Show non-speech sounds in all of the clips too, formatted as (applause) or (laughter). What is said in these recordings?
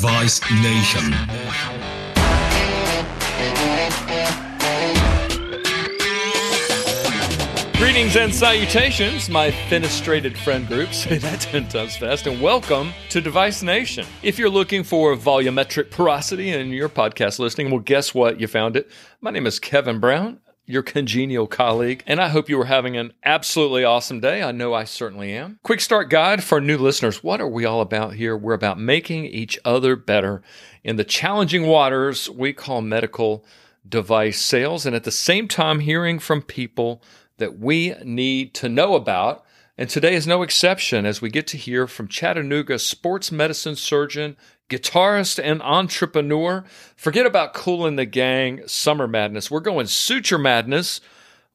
Device Nation. Greetings and salutations, my fenestrated friend group. (laughs) Say that 10 times fast. And welcome to Device Nation. If you're looking for volumetric porosity in your podcast listening, well, guess what? You found it. My name is Kevin Brown, your congenial colleague, and I hope you are having an absolutely awesome day. I know I certainly am. Quick start guide for new listeners. What are we all about here? We're about making each other better in the challenging waters we call medical device sales, and at the same time, hearing from people that we need to know about. And today is no exception as we get to hear from Chattanooga sports medicine surgeon, guitarist, and entrepreneur. Forget about Kool and the Gang summer madness. We're going suture madness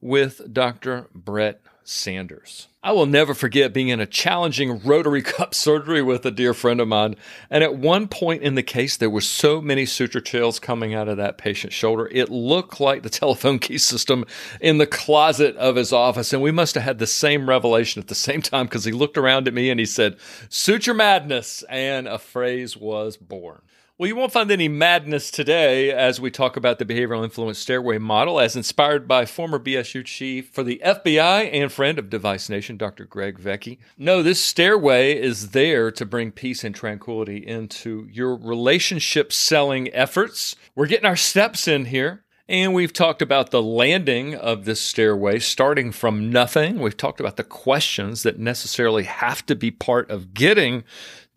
with Dr. Brett Sanders. I will never forget being in a challenging rotary (laughs) cup surgery with a dear friend of mine. And at one point in the case, there were so many suture tails coming out of that patient's shoulder. It looked like the (laughs) telephone key system in the closet of his office. And we must have had the same revelation at the same time because he looked around at me and he said, Suture madness. And a phrase was born. Well, you won't find any madness today as we talk about the behavioral influence stairway model, as inspired by former BSU chief for the FBI and friend of Device Nation, Dr. Greg Vecchi. No, this stairway is there to bring peace and tranquility into your relationship selling efforts. We're getting our steps in here. And we've talked about the landing of this stairway starting from nothing. We've talked about the questions that necessarily have to be part of getting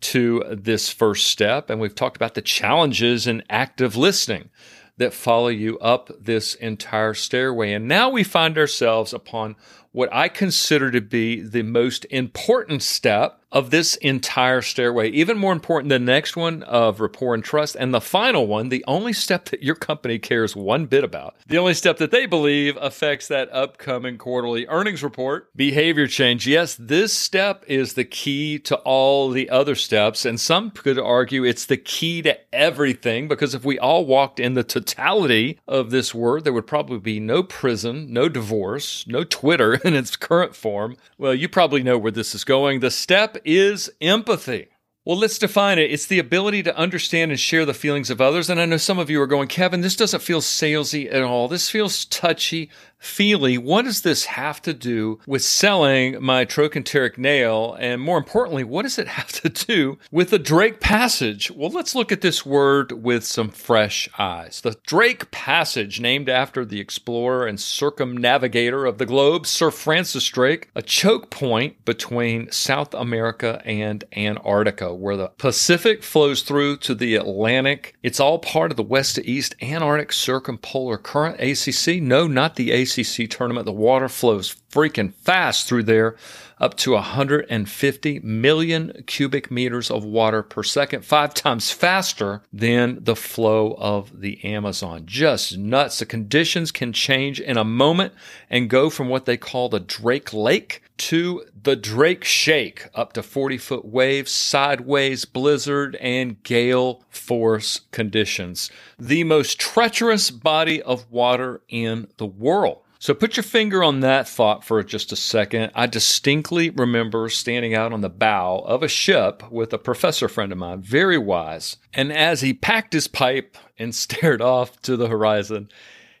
to this first step. And we've talked about the challenges in active listening that follow you up this entire stairway. And now we find ourselves upon what I consider to be the most important step of this entire stairway, even more important the next one of rapport and trust. And the final one, the only step that your company cares one bit about, the only step that they believe affects that upcoming quarterly earnings report, behavior change. Yes, this step is the key to all the other steps. And some could argue it's the key to everything because if we all walked in the totality of this word, there would probably be no prison, no divorce, no Twitter (laughs) in its current form. Well, you probably know where this is going. The step is empathy? Well, let's define it. It's the ability to understand and share the feelings of others. And I know some of you are going, Kevin, this doesn't feel salesy at all. This feels touchy feely. What does this have to do with selling my trochanteric nail? And more importantly, what does it (laughs) have to do with the Drake Passage? Well, let's look at this word with some fresh eyes. The Drake Passage, named after the explorer and circumnavigator of the globe, Sir Francis Drake, a choke point between South America and Antarctica, where the Pacific flows through to the Atlantic. It's all part of the west to east Antarctic circumpolar current, ACC. No, not the ACC ACC tournament, the water flows freaking fast through there, up to 150 million cubic meters of water per second, five times faster than the flow of the Amazon. Just nuts. The conditions can change in a moment and go from what they call the Drake Lake to the Drake Shake, up to 40 foot waves, sideways blizzard, and gale force conditions. The most treacherous body of water in the world. So put your finger on that thought for just a second. I distinctly remember standing out on the bow of a ship with a professor friend of mine, very wise. And as he packed his pipe and (laughs) stared off to the horizon,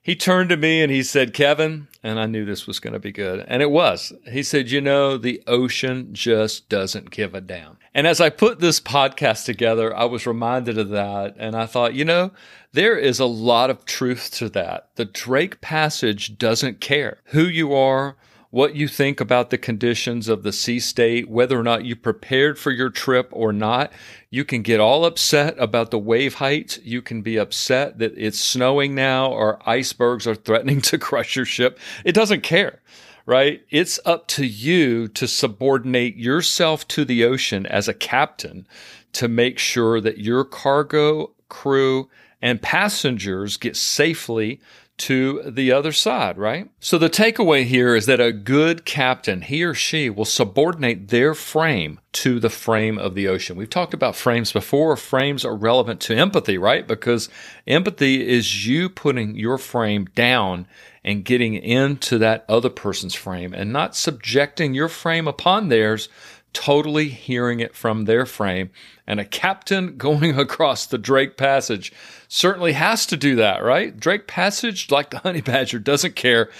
he turned to me and he said, Kevin, and I knew this was going to be good. And it was. He said, You know, the ocean just doesn't give a damn. And as I put this podcast together, I was reminded of that. And I thought, you know, there is a lot of truth to that. The Drake Passage doesn't care who you are, what you think about the conditions of the sea state, whether or not you prepared for your trip or not. You can get all upset about the wave height. You can be upset that it's snowing now or icebergs are threatening (laughs) to crush your ship. It doesn't care, right? It's up to you to subordinate yourself to the ocean as a captain to make sure that your cargo, crew, and passengers get safely to the other side, right? So the takeaway here is that a good captain, he or she will subordinate their frame to the frame of the ocean. We've talked about frames before. Frames are relevant to empathy, right? Because empathy is you putting your frame down and getting into that other person's frame and not subjecting your frame upon theirs totally hearing it from their frame. And a captain (laughs) going across the Drake Passage certainly has to do that, right? Drake Passage, like the honey badger, doesn't care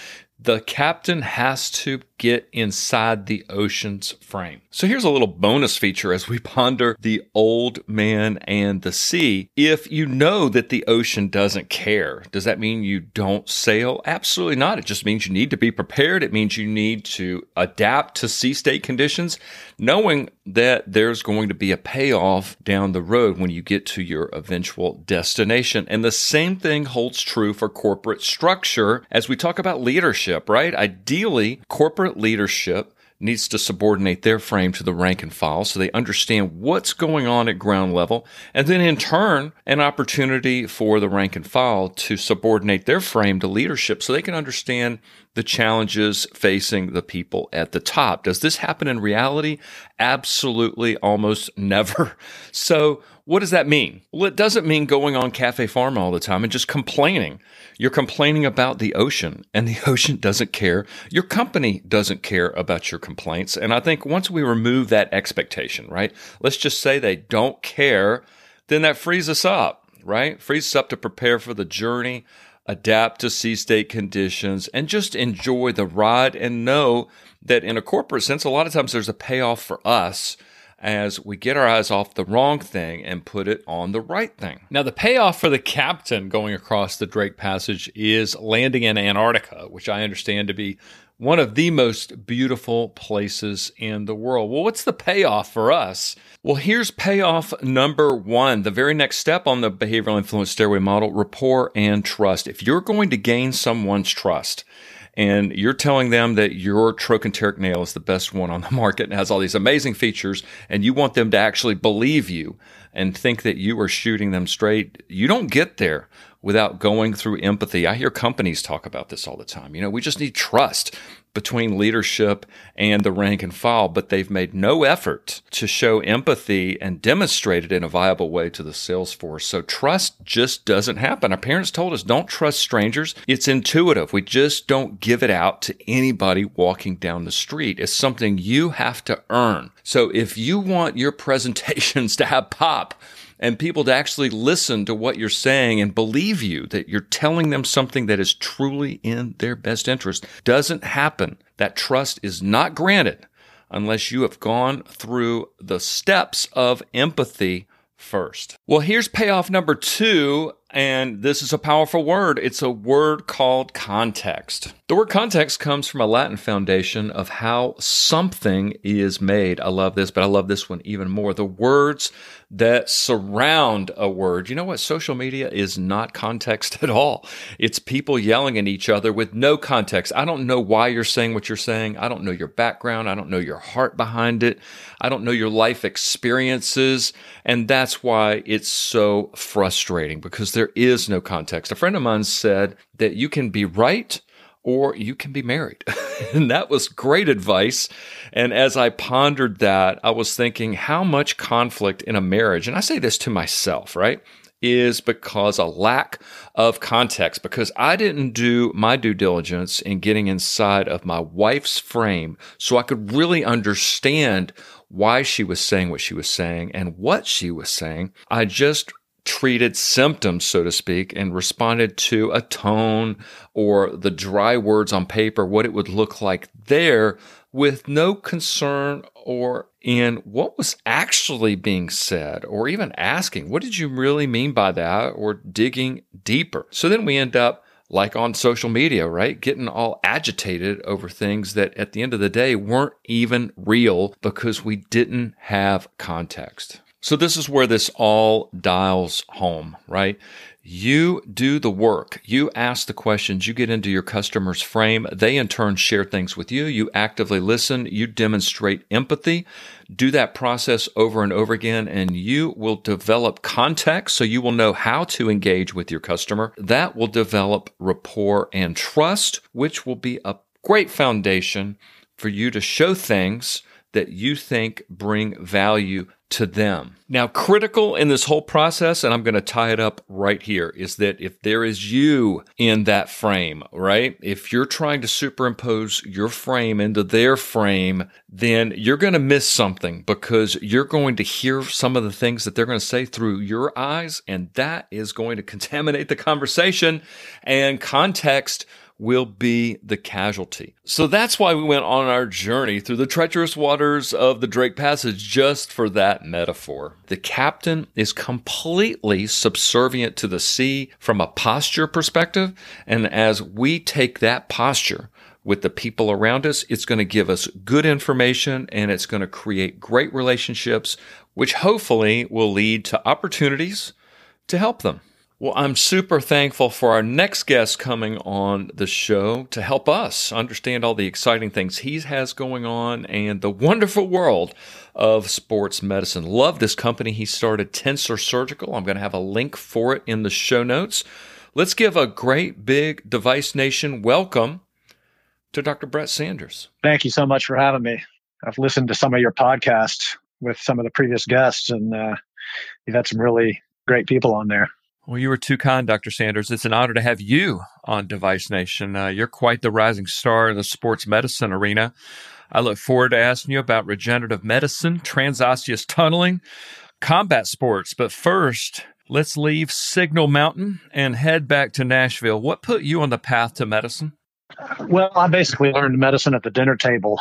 the captain has to get inside the ocean's frame. So here's a little bonus feature as we ponder the old man and the sea. If you know that the ocean doesn't care, does that mean you don't sail? Absolutely not. It just means you need to be prepared. It means you need to adapt to sea state conditions, knowing that there's going to be a payoff down the road when you get to your eventual destination. And the same thing holds true for corporate structure as we talk about leadership, right? Ideally, corporate leadership needs to subordinate their frame to the rank and file so they understand what's going on at ground level. And then in turn, an opportunity for the rank and file to subordinate their frame to leadership so they can understand the challenges facing the people at the top. Does this happen in reality? Absolutely, almost (laughs) never. So, what does that mean? Well, it doesn't mean going on CafePharma all the time and just complaining. You're complaining about the ocean, and the (laughs) ocean doesn't care. Your company doesn't care about your complaints. And I think once we remove that expectation, right? Let's just say they don't care, then that frees us up, right? Frees us up to prepare for the journey adapt to sea state conditions, and just enjoy the ride and know that in a corporate sense, a lot of times there's a payoff for us as we get our eyes off the wrong thing and put it on the right thing. Now, the payoff for the captain going across the Drake Passage is landing in Antarctica, which I understand to be one of the most beautiful places in the world. Well, what's the payoff for us? Well, here's payoff number one. The very next step on the behavioral influence stairway model rapport and trust. If you're going to gain someone's trust, and you're telling them that your trochanteric nail is the best one on the (laughs) market and has all these amazing features, and you want them to actually believe you and think that you are shooting them straight, you don't get there without going through empathy. I hear companies talk about this all the time. You know, we just need trust between leadership and the rank and file, but they've made no effort to show empathy and demonstrate it in a viable way to the sales force. So trust just doesn't happen. Our parents told us don't trust strangers. It's intuitive. We just don't give it out to anybody walking down the street. It's something you have to earn. So if you want your (laughs) presentations to have pop, and people to actually listen to what you're saying and believe you that you're telling them something that is truly in their best interest doesn't happen. That trust is not granted unless you have gone through the steps of empathy first. Well, here's payoff number two, and this is a powerful word. It's a word called context. The word context comes from a Latin foundation of how something is made. I love this, but I love this one even more. The words that surround a word. You know what? Social media is not context (laughs) at all. It's people yelling at each other with no context. I don't know why you're saying what you're saying. I don't know your background. I don't know your heart behind it. I don't know your life experiences. And that's why it's so frustrating because there is no context. A friend of mine said that you can be right or you can be married. (laughs) and that was great advice. And as I pondered that, I was thinking how much conflict in a marriage, and I say this to myself, right? Is because a lack of context, because I didn't do my due diligence in getting inside of my wife's frame so I could really understand why she was saying what she was saying and what she was saying. I just treated symptoms, so to speak, and responded to a tone or the dry words on paper, what it would look like there, with no concern or in what was actually being said, or even asking, what did you really mean by that, or digging deeper. So then we end up like on social media, right? Getting all agitated over things that at the end of the day weren't even real because we didn't have context. So this is where this all dials home, right? You do the work. You ask the questions. You get into your customer's frame. They in turn share things with you. You actively listen. You demonstrate empathy. Do that process over and over again, and you will develop context so you will know how to engage with your customer. That will develop rapport and trust, which will be a great foundation for you to show things that you think bring value to them. Now, critical in this whole process, and I'm going to tie it up right here, is that if there is you in that frame, right? If you're trying to superimpose your frame into their frame, then you're going to miss something because you're going to hear some of the things that they're going to say through your eyes, and that is going to (laughs) contaminate the conversation and context will be the casualty. So that's why we went on our journey through the treacherous waters of the Drake Passage just for that metaphor. The captain is completely subservient to the sea from a posture perspective. And as we take that posture, with the people around us, it's going to give us good information and it's going to create great relationships, which hopefully will lead to opportunities to help them. Well, I'm super thankful for our next guest coming on the show to help us understand all the exciting things he has going on and the wonderful world of sports medicine. Love this company he started, Tensor Surgical. I'm going to have a link for it in the show notes. Let's give a great big Device Nation welcome to Dr. Brett Sanders. Thank you so much for having me. I've listened to some of your podcasts with some of the previous guests, and uh, you've had some really great people on there. Well, you were too kind, Dr. Sanders. It's an honor to have you on Device Nation. Uh, you're quite the rising star in the sports medicine arena. I look forward to asking you about regenerative medicine, transosseous tunneling, combat sports. But first, let's leave Signal Mountain and head back to Nashville. What put you on the path to medicine? Well, I basically learned medicine at the dinner table.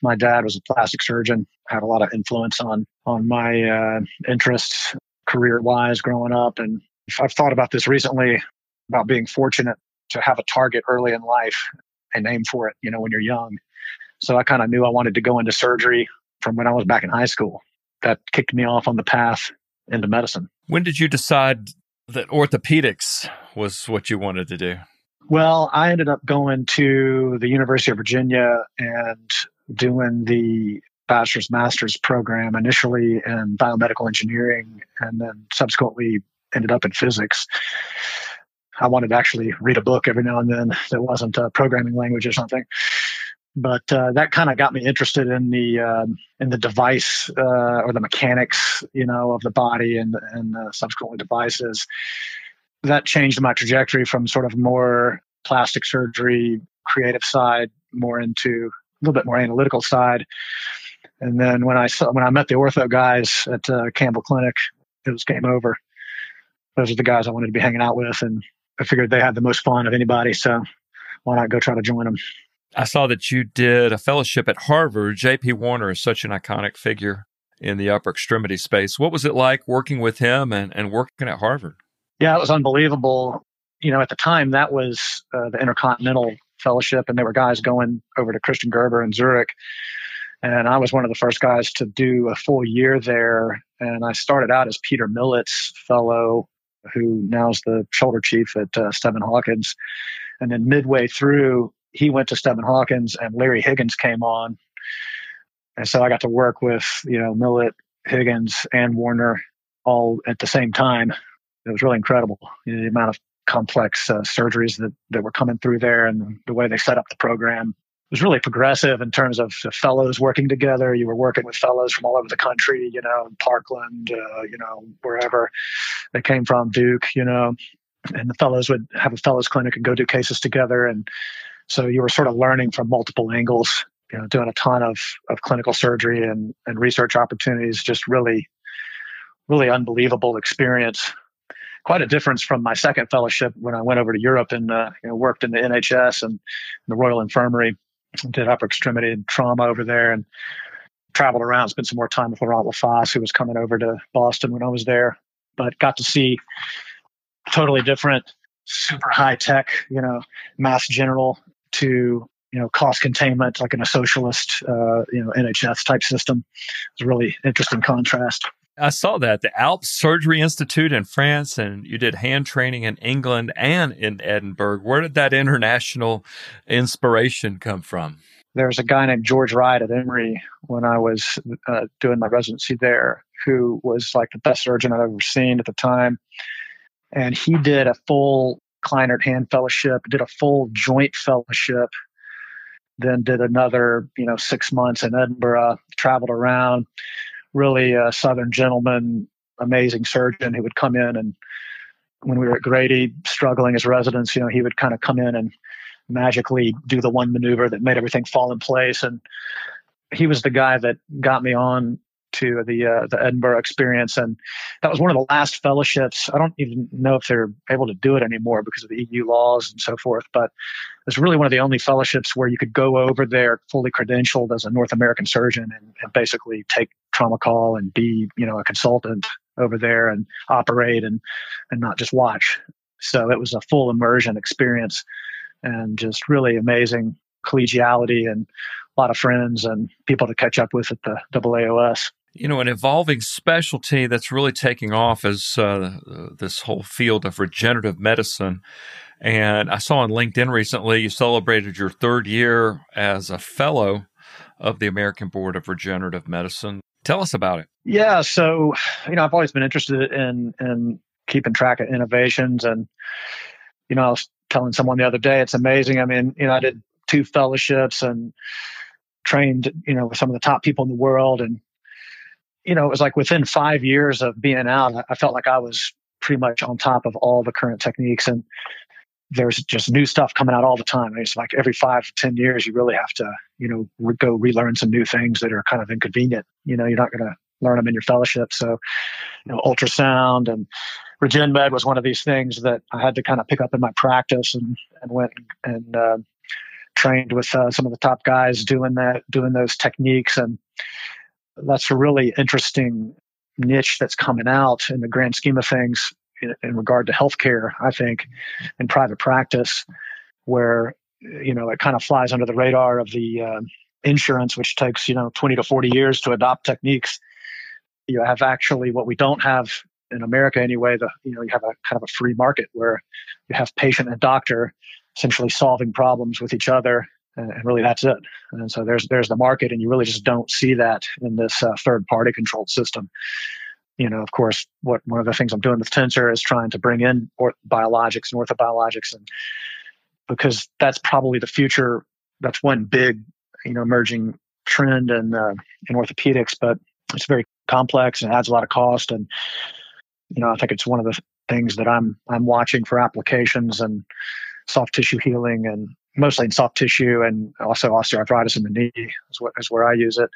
My dad was a plastic surgeon, had a lot of influence on on my uh, interests career wise growing up, and I've thought about this recently about being fortunate to have a target early in life and aim for it, you know, when you're young. So I kind of knew I wanted to go into surgery from when I was back in high school. That kicked me off on the path into medicine. When did you decide that orthopedics was what you wanted to do? Well, I ended up going to the University of Virginia and doing the bachelor's master's program initially in biomedical engineering and then subsequently ended up in physics. I wanted to actually read a book every now and then that wasn't a programming language or something. But uh, that kind of got me interested in the uh, in the device uh, or the mechanics, you know, of the body and and subsequently devices. That changed my trajectory from sort of more plastic surgery, creative side, more into a little bit more analytical side. And then when I saw, when I met the ortho guys at uh, Campbell Clinic, it was game over those are the guys I wanted to be hanging out with, and I figured they had the most fun of anybody. So why not go try to join them? I saw that you did a fellowship at Harvard. J.P. Warner is such an iconic figure in the upper extremity space. What was it like working with him and, and working at Harvard? Yeah, it was unbelievable. You know, at the time, that was uh, the Intercontinental Fellowship, and there were guys going over to Christian Gerber in Zurich. And I was one of the first guys to do a full year there. And I started out as Peter Millett's fellow who now is the shoulder chief at uh, Hawkins. And then midway through, he went to Steadman Hawkins and Larry Higgins came on. And so I got to work with, you know, Millett, Higgins, and Warner all at the same time. It was really incredible. You know, the amount of complex uh, surgeries that, that were coming through there and the way they set up the program was really progressive in terms of fellows working together. You were working with fellows from all over the country, you know, Parkland, uh, you know, wherever they came from, Duke, you know, and the fellows would have a fellows clinic and go do cases together. And so you were sort of learning from multiple angles, you know, doing a ton of, of clinical surgery and, and research opportunities, just really, really unbelievable experience. Quite a difference from my second fellowship when I went over to Europe and uh, you know, worked in the NHS and the Royal Infirmary did upper extremity and trauma over there and traveled around, spent some more time with Laurent Lafosse, who was coming over to Boston when I was there, but got to see totally different, super high tech, you know, mass general to, you know, cost containment, like in a socialist, uh, you know, NHS type system. It was a really interesting contrast. I saw that the Alps Surgery Institute in France, and you did hand training in England and in Edinburgh. Where did that international inspiration come from? There's a guy named George Wright at Emory when I was uh, doing my residency there, who was like the best surgeon I've ever seen at the time. And he did a full Kleinert hand fellowship, did a full joint fellowship, then did another, you know, six months in Edinburgh, traveled around, really a Southern gentleman, amazing surgeon who would come in and when we were at Grady struggling as residents, you know, he would kind of come in and magically do the one maneuver that made everything fall in place. And he was the guy that got me on to the uh, the Edinburgh experience, and that was one of the last fellowships. I don't even know if they're able to do it anymore because of the EU laws and so forth. But it's really one of the only fellowships where you could go over there fully credentialed as a North American surgeon and, and basically take trauma call and be you know a consultant over there and operate and and not just watch. So it was a full immersion experience and just really amazing collegiality and a lot of friends and people to catch up with at the AAOS. You know, an evolving specialty that's really taking off is uh, this whole field of regenerative medicine. And I saw on LinkedIn recently you celebrated your third year as a fellow of the American Board of Regenerative Medicine. Tell us about it. Yeah, so you know, I've always been interested in in keeping track of innovations, and you know, I was telling someone the other day, it's amazing. I mean, you know, I did two fellowships and trained, you know, with some of the top people in the world. And, you know, it was like within five years of being out, I felt like I was pretty much on top of all the current techniques. And there's just new stuff coming out all the time. It's like every five 10 years, you really have to, you know, re- go relearn some new things that are kind of inconvenient. You know, you're not going to learn them in your fellowship. So, you know, ultrasound and Regen Med was one of these things that I had to kind of pick up in my practice and, and went and uh, trained with uh, some of the top guys doing that, doing those techniques. And that's a really interesting niche that's coming out in the grand scheme of things in, in regard to healthcare, I think, in private practice, where, you know, it kind of flies under the radar of the uh, insurance, which takes, you know, 20 to 40 years to adopt techniques. You have actually what we don't have in America anyway, the you know you have a kind of a free market where you have patient and doctor essentially solving problems with each other, and, really that's it. And so there's there's the market, and you really just don't see that in this uh, third party controlled system. You know, of course, what one of the things I'm doing with Tensor is trying to bring in or, biologics and orthobiologics, and because that's probably the future. That's one big, you know, emerging trend in uh, in orthopedics, but it's very complex and adds a lot of cost and you know, I think it's one of the things that I'm I'm watching for applications and soft tissue healing and mostly in soft tissue and also osteoarthritis in the knee is what is where I use it.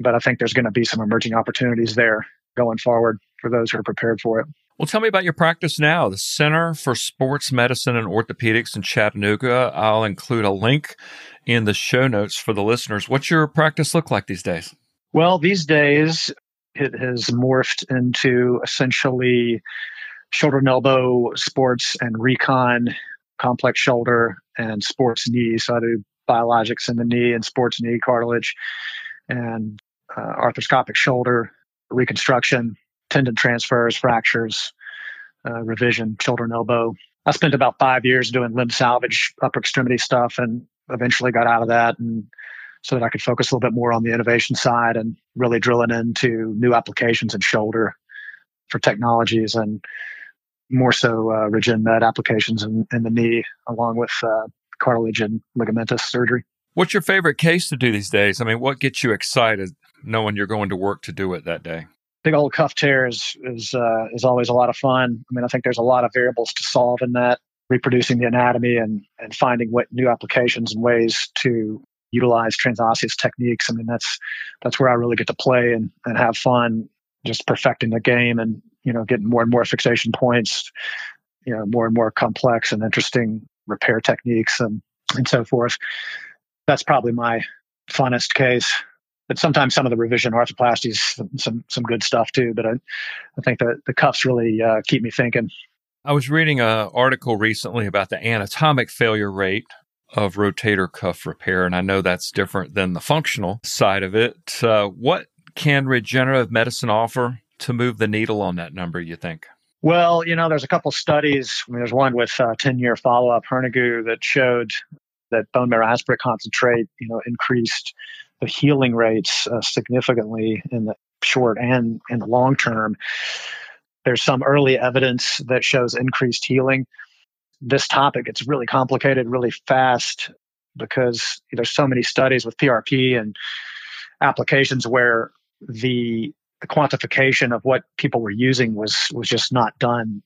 But I think there's going to be some emerging opportunities there going forward for those who are prepared for it. Well, tell me about your practice now, the Center for Sports Medicine and Orthopedics in Chattanooga. I'll include a link in the show notes for the listeners. What's your practice look like these days? Well, these days it has morphed into essentially shoulder and elbow sports and recon, complex shoulder and sports knee. So I do biologics in the knee and sports knee cartilage and uh, arthroscopic shoulder reconstruction, tendon transfers, fractures, uh, revision, and elbow. I spent about five years doing limb salvage, upper extremity stuff, and eventually got out of that and so that I could focus a little bit more on the innovation side and really drilling into new applications in shoulder for technologies and more so uh, regen med applications in, in, the knee, along with uh, cartilage and ligamentous surgery. What's your favorite case to do these days? I mean, what gets you excited knowing you're going to work to do it that day? Big old cuff tear is is uh, is always a lot of fun. I mean, I think there's a lot of variables to solve in that reproducing the anatomy and and finding what new applications and ways to utilize transosseous techniques. I mean, that's that's where I really get to play and, and have fun, just perfecting the game and you know getting more and more fixation points, you know, more and more complex and interesting repair techniques and and so forth. That's probably my funnest case. But sometimes some of the revision arthroplasties, some some, some good stuff too. But I, I think that the cuffs really uh, keep me thinking. I was reading an article recently about the anatomic failure rate of rotator cuff repair. And I know that's different than the functional side of it. Uh, what can regenerative medicine offer to move the needle on that number, you think? Well, you know, there's a couple studies. I mean, there's one with 10 year follow up Hernigou that showed that bone marrow aspirate concentrate, you know, increased the healing rates uh, significantly in the short and in the long term. There's some early evidence that shows increased healing this topic. It's really complicated, really fast. because there's so many studies with PRP and applications where the the quantification of what people were using was was just not done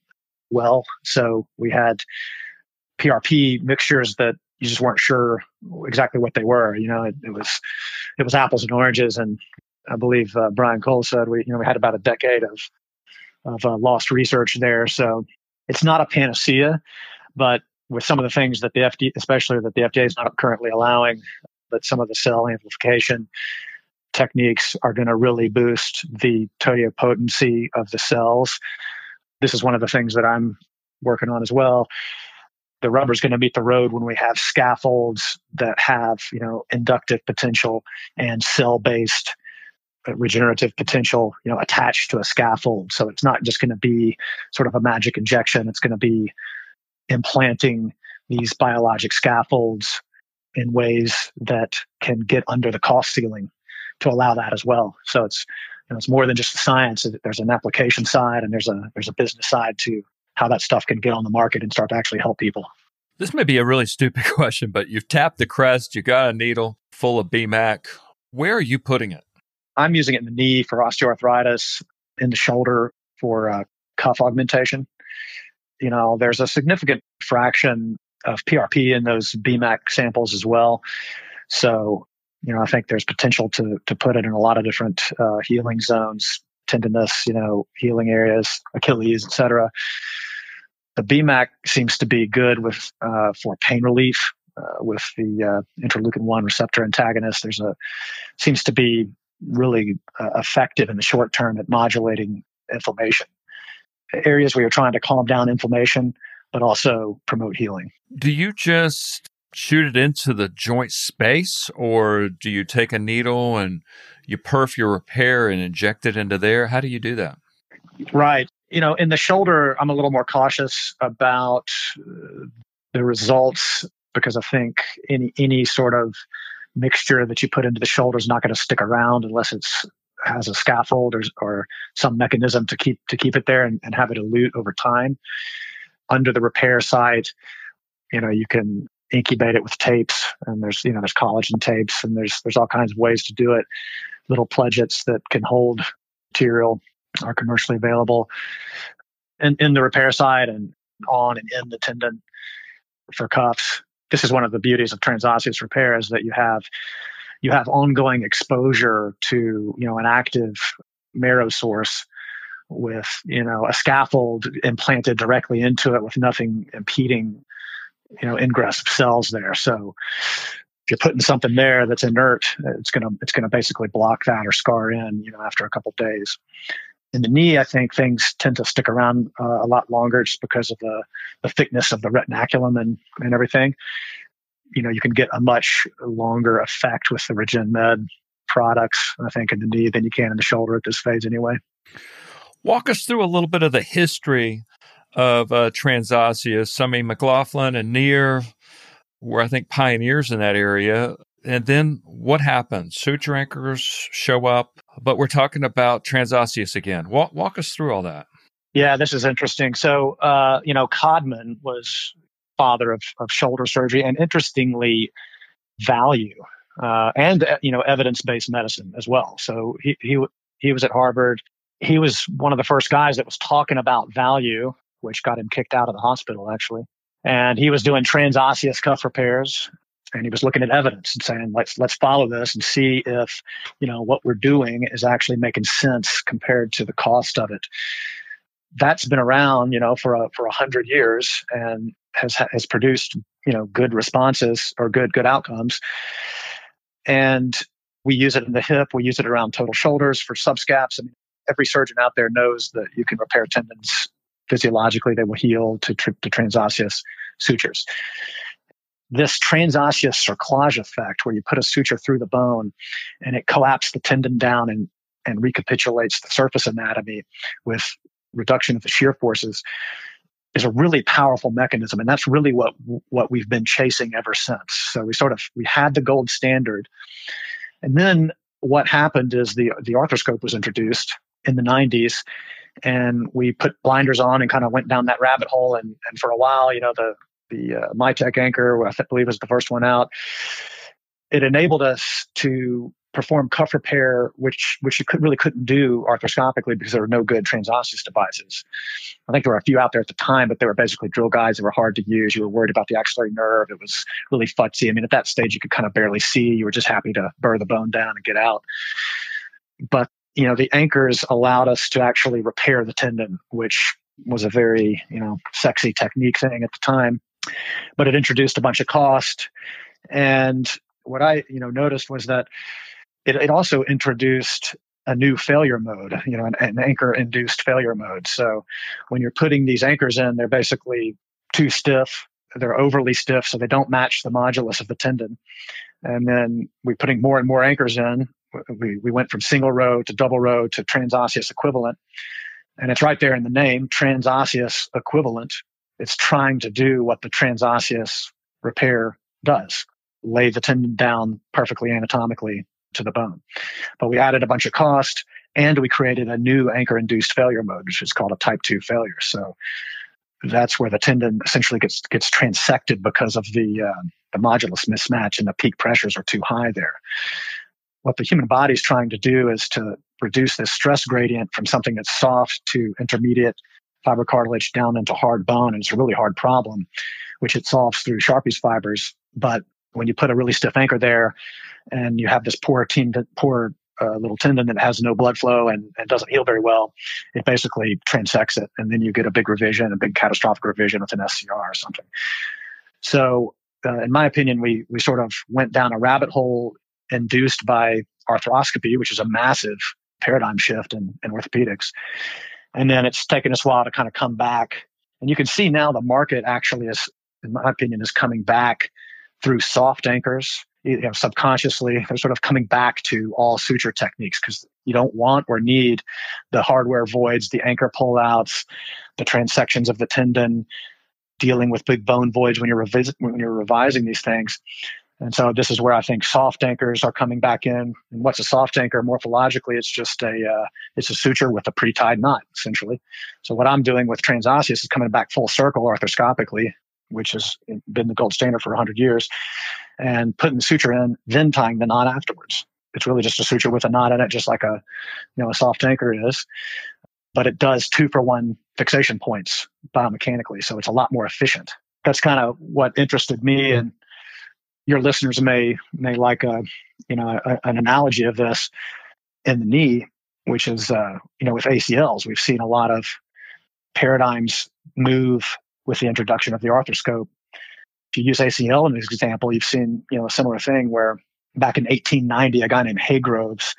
well. So we had PRP mixtures that you just weren't sure exactly what they were. You know, it, it was it was apples and oranges, and I believe uh, Brian Cole said we you know we had about a decade of of uh, lost research there. So it's not a panacea, but with some of the things that the FDA, especially that the FDA is not currently allowing, but some of the cell amplification techniques are going to really boost the totipotency of the cells. This is one of the things that I'm working on as well. The rubber is going to meet the road when we have scaffolds that have, you know, inductive potential and cell-based uh, regenerative potential, you know, attached to a scaffold. So it's not just going to be sort of a magic injection. It's going to be implanting these biologic scaffolds in ways that can get under the cost ceiling to allow that as well. So it's you know, it's more than just the science. There's an application side and there's a there's a business side to how that stuff can get on the market and start to actually help people. This may be a really stupid (laughs) question, but you've tapped the crest, you got a needle full of BMAC. Where are you putting it? I'm using it in the knee for osteoarthritis, in the shoulder for uh, cuff augmentation. You know, there's a significant fraction of PRP in those BMAC samples as well. So you know, I think there's potential to to put it in a lot of different uh, healing zones, tendinous, you know, healing areas, Achilles, etc. The BMAC seems to be good with uh, for pain relief uh, with the uh, interleukin one receptor antagonist. There's a seems to be really uh, effective in the short term at modulating inflammation. Areas where you're trying to calm down inflammation, but also promote healing. Do you just shoot it into the joint space, or do you take a needle and you perf your repair and inject it into there? How do you do that? Right. You know, in the shoulder, I'm a little more cautious about uh, the results because I think any any sort of mixture that you put into the shoulder is not going to stick around unless it's has a scaffold or, or some mechanism to keep to keep it there and, and have it elute over time. Under the repair side, you know, you can incubate it with tapes and there's you know there's collagen tapes and there's there's all kinds of ways to do it. Little pledgets that can hold material are commercially available and in the repair side and on and in the tendon for cuffs. This is one of the beauties of transosseous repair is that you have you have ongoing exposure to you know an active marrow source with you know a scaffold implanted directly into it with nothing impeding you know ingress cells there. So if you're putting something there that's inert, it's gonna it's gonna basically block that or scar in you know after a couple days. In the knee, I think things tend to stick around uh, a lot longer just because of the, the thickness of the retinaculum and, and everything. You know, you can get a much longer effect with the Regen Med products, I think, in the knee than you can in the shoulder at this phase anyway. Walk us through a little bit of the history of uh, Transosseous. Sami McLaughlin and Neer were, I think, pioneers in that area. And then what happens? Suture anchors show up, but we're talking about Transosseous again. Walk, walk us through all that. Yeah, this is interesting. So, uh, you know, Codman was father of, of shoulder surgery, and interestingly, value uh, and uh, you know evidence based medicine as well. So he he he was at Harvard. He was one of the first guys that was talking about value which got him kicked out of the hospital actually. And he was doing transosseous cuff repairs and he was looking at evidence and saying let's let's follow this and see if you know what we're doing is actually making sense compared to the cost of it. That's been around you know for a for a hundred years and has has produced you know good responses or good good outcomes. And we use it in the hip. We use it around total shoulders for subscaps. I mean, every surgeon out there knows that you can repair tendons physiologically they will heal to, to transosseous sutures. This transosseous cerclage effect, where you put a suture through the bone and it collapses the tendon down and, and recapitulates the surface anatomy with reduction of the shear forces, is a really powerful mechanism. And that's really what, what we've been chasing ever since. So we sort of, we had the gold standard. And then what happened is the, the arthroscope was introduced in the 90s and we put blinders on and kind of went down that rabbit hole and, and for a while you know the the uh, Mitek anchor, I believe was the first one out. It enabled us to perform cuff repair, which which you could, really couldn't do arthroscopically because there were no good transosseous devices. I think there were a few out there at the time, but they were basically drill guides that were hard to use. You were worried about the axillary nerve; it was really futzy. I mean, at that stage, you could kind of barely see. You were just happy to burr the bone down and get out. But you know, the anchors allowed us to actually repair the tendon, which was a very you know sexy technique thing at the time. But it introduced a bunch of cost, and what I you know noticed was that it, it also introduced a new failure mode, you know, an, an anchor induced failure mode. So when you're putting these anchors in, they're basically too stiff. They're overly stiff, so they don't match the modulus of the tendon. And then we're putting more and more anchors in. We, we went from single row to double row to transosseous equivalent. And it's right there in the name, transosseous equivalent. It's trying to do what the transosseous repair does lay the tendon down perfectly anatomically to the bone. But we added a bunch of cost and we created a new anchor induced failure mode, which is called a type 2 failure. So that's where the tendon essentially gets gets transected because of the uh, the modulus mismatch and the peak pressures are too high there. What the human body is trying to do is to reduce this stress gradient from something that's soft to intermediate fibrocartilage down into hard bone, and it's a really hard problem, which it solves through Sharpey's fibers. But when you put a really stiff anchor there, and you have this poor tendon, poor uh, little tendon that has no blood flow and, and doesn't heal very well, it basically transects it, and then you get a big revision, a big catastrophic revision with an SCR or something. So, uh, in my opinion, we we sort of went down a rabbit hole induced by arthroscopy, which is a massive paradigm shift in, in orthopedics, and then it's taken us a while to kind of come back. And you can see now the market actually is, in my opinion, is coming back through soft anchors you know, subconsciously they're sort of coming back to all suture techniques because you don't want or need the hardware voids, the anchor pullouts, the transections of the tendon, dealing with big bone voids when you're revis- when you're revising these things. And so this is where I think soft anchors are coming back in. And what's a soft anchor morphologically? It's just a uh, it's a suture with a pre-tied knot essentially. So what I'm doing with transosseous is coming back full circle arthroscopically, which has been the gold standard for 100 years and putting the suture in, then tying the knot afterwards. It's really just a suture with a knot in it, just like a you know a soft anchor is. But it does two for one fixation points biomechanically, so it's a lot more efficient. That's kind of what interested me, and your listeners may may like a you know a, an analogy of this in the knee, which is uh, you know with ACLs, we've seen a lot of paradigms move with the introduction of the arthroscope if you use ACL as an example, you've seen you know a similar thing where back in 1890, a guy named Hey Groves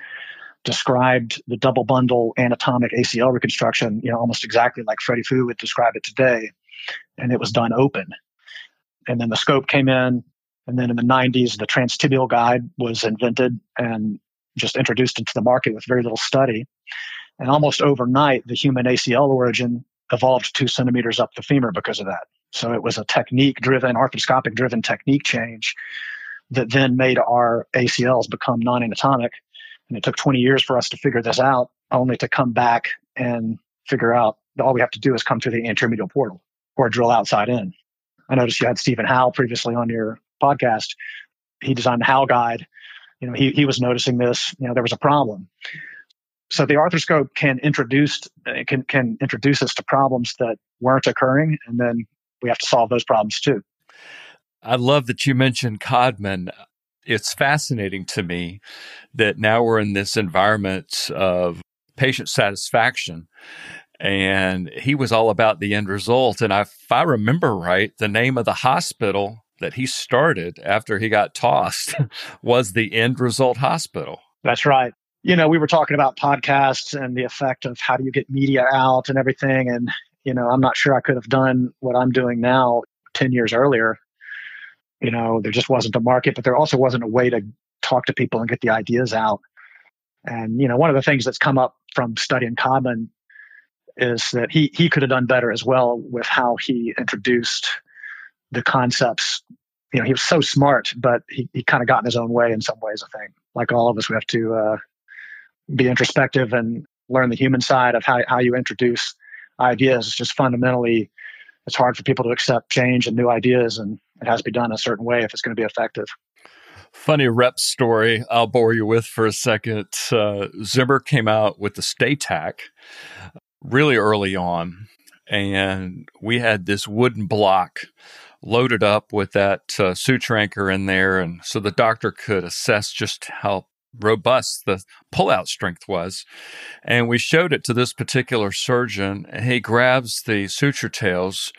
described the double bundle anatomic ACL reconstruction, you know, almost exactly like Freddie Fu would describe it today, and it was done open. And then the scope came in, and then in the 90s, the transtibial guide was invented and just introduced into the market with very little study. And almost overnight, the human ACL origin evolved two centimeters up the femur because of that. So it was a technique driven, arthroscopic driven technique change that then made our ACLs become non anatomic. And it took 20 years for us to figure this out, only to come back and figure out that all we have to do is come through the anteromedial portal or drill outside in. I noticed you had Stephen Howell previously on your podcast. He designed the Howell guide. You know, he, he was noticing this, you know, there was a problem. So the arthroscope can introduce can can introduce us to problems that weren't occurring, and then we have to solve those problems too. I love that you mentioned Codman. It's fascinating to me that now we're in this environment of patient satisfaction. And he was all about the end result. And if I remember right, the name of the hospital that he started after he got tossed (laughs) was the End Result Hospital. That's right. You know, we were talking about podcasts and the effect of how do you get media out and everything. And you know, I'm not sure I could have done what I'm doing now 10 years earlier. You know, there just wasn't a market, but there also wasn't a way to talk to people and get the ideas out. And, you know, one of the things that's come up from studying Codman is that he, he could have done better as well with how he introduced the concepts. You know, he was so smart, but he, he kind of got in his own way in some ways, I think. Like all of us, we have to uh, be introspective and learn the human side of how, how you introduce ideas. It's just fundamentally it's hard for people to accept change and new ideas, and it has to be done a certain way if it's going to be effective. Funny rep story I'll bore you with for a second. Uh, Zimmer came out with the Statak really early on, and we had this wooden block loaded up with that uh, suture anchor in there, and so the doctor could assess just how robust the pullout strength was. And we showed it to this particular surgeon. And he grabs the suture tails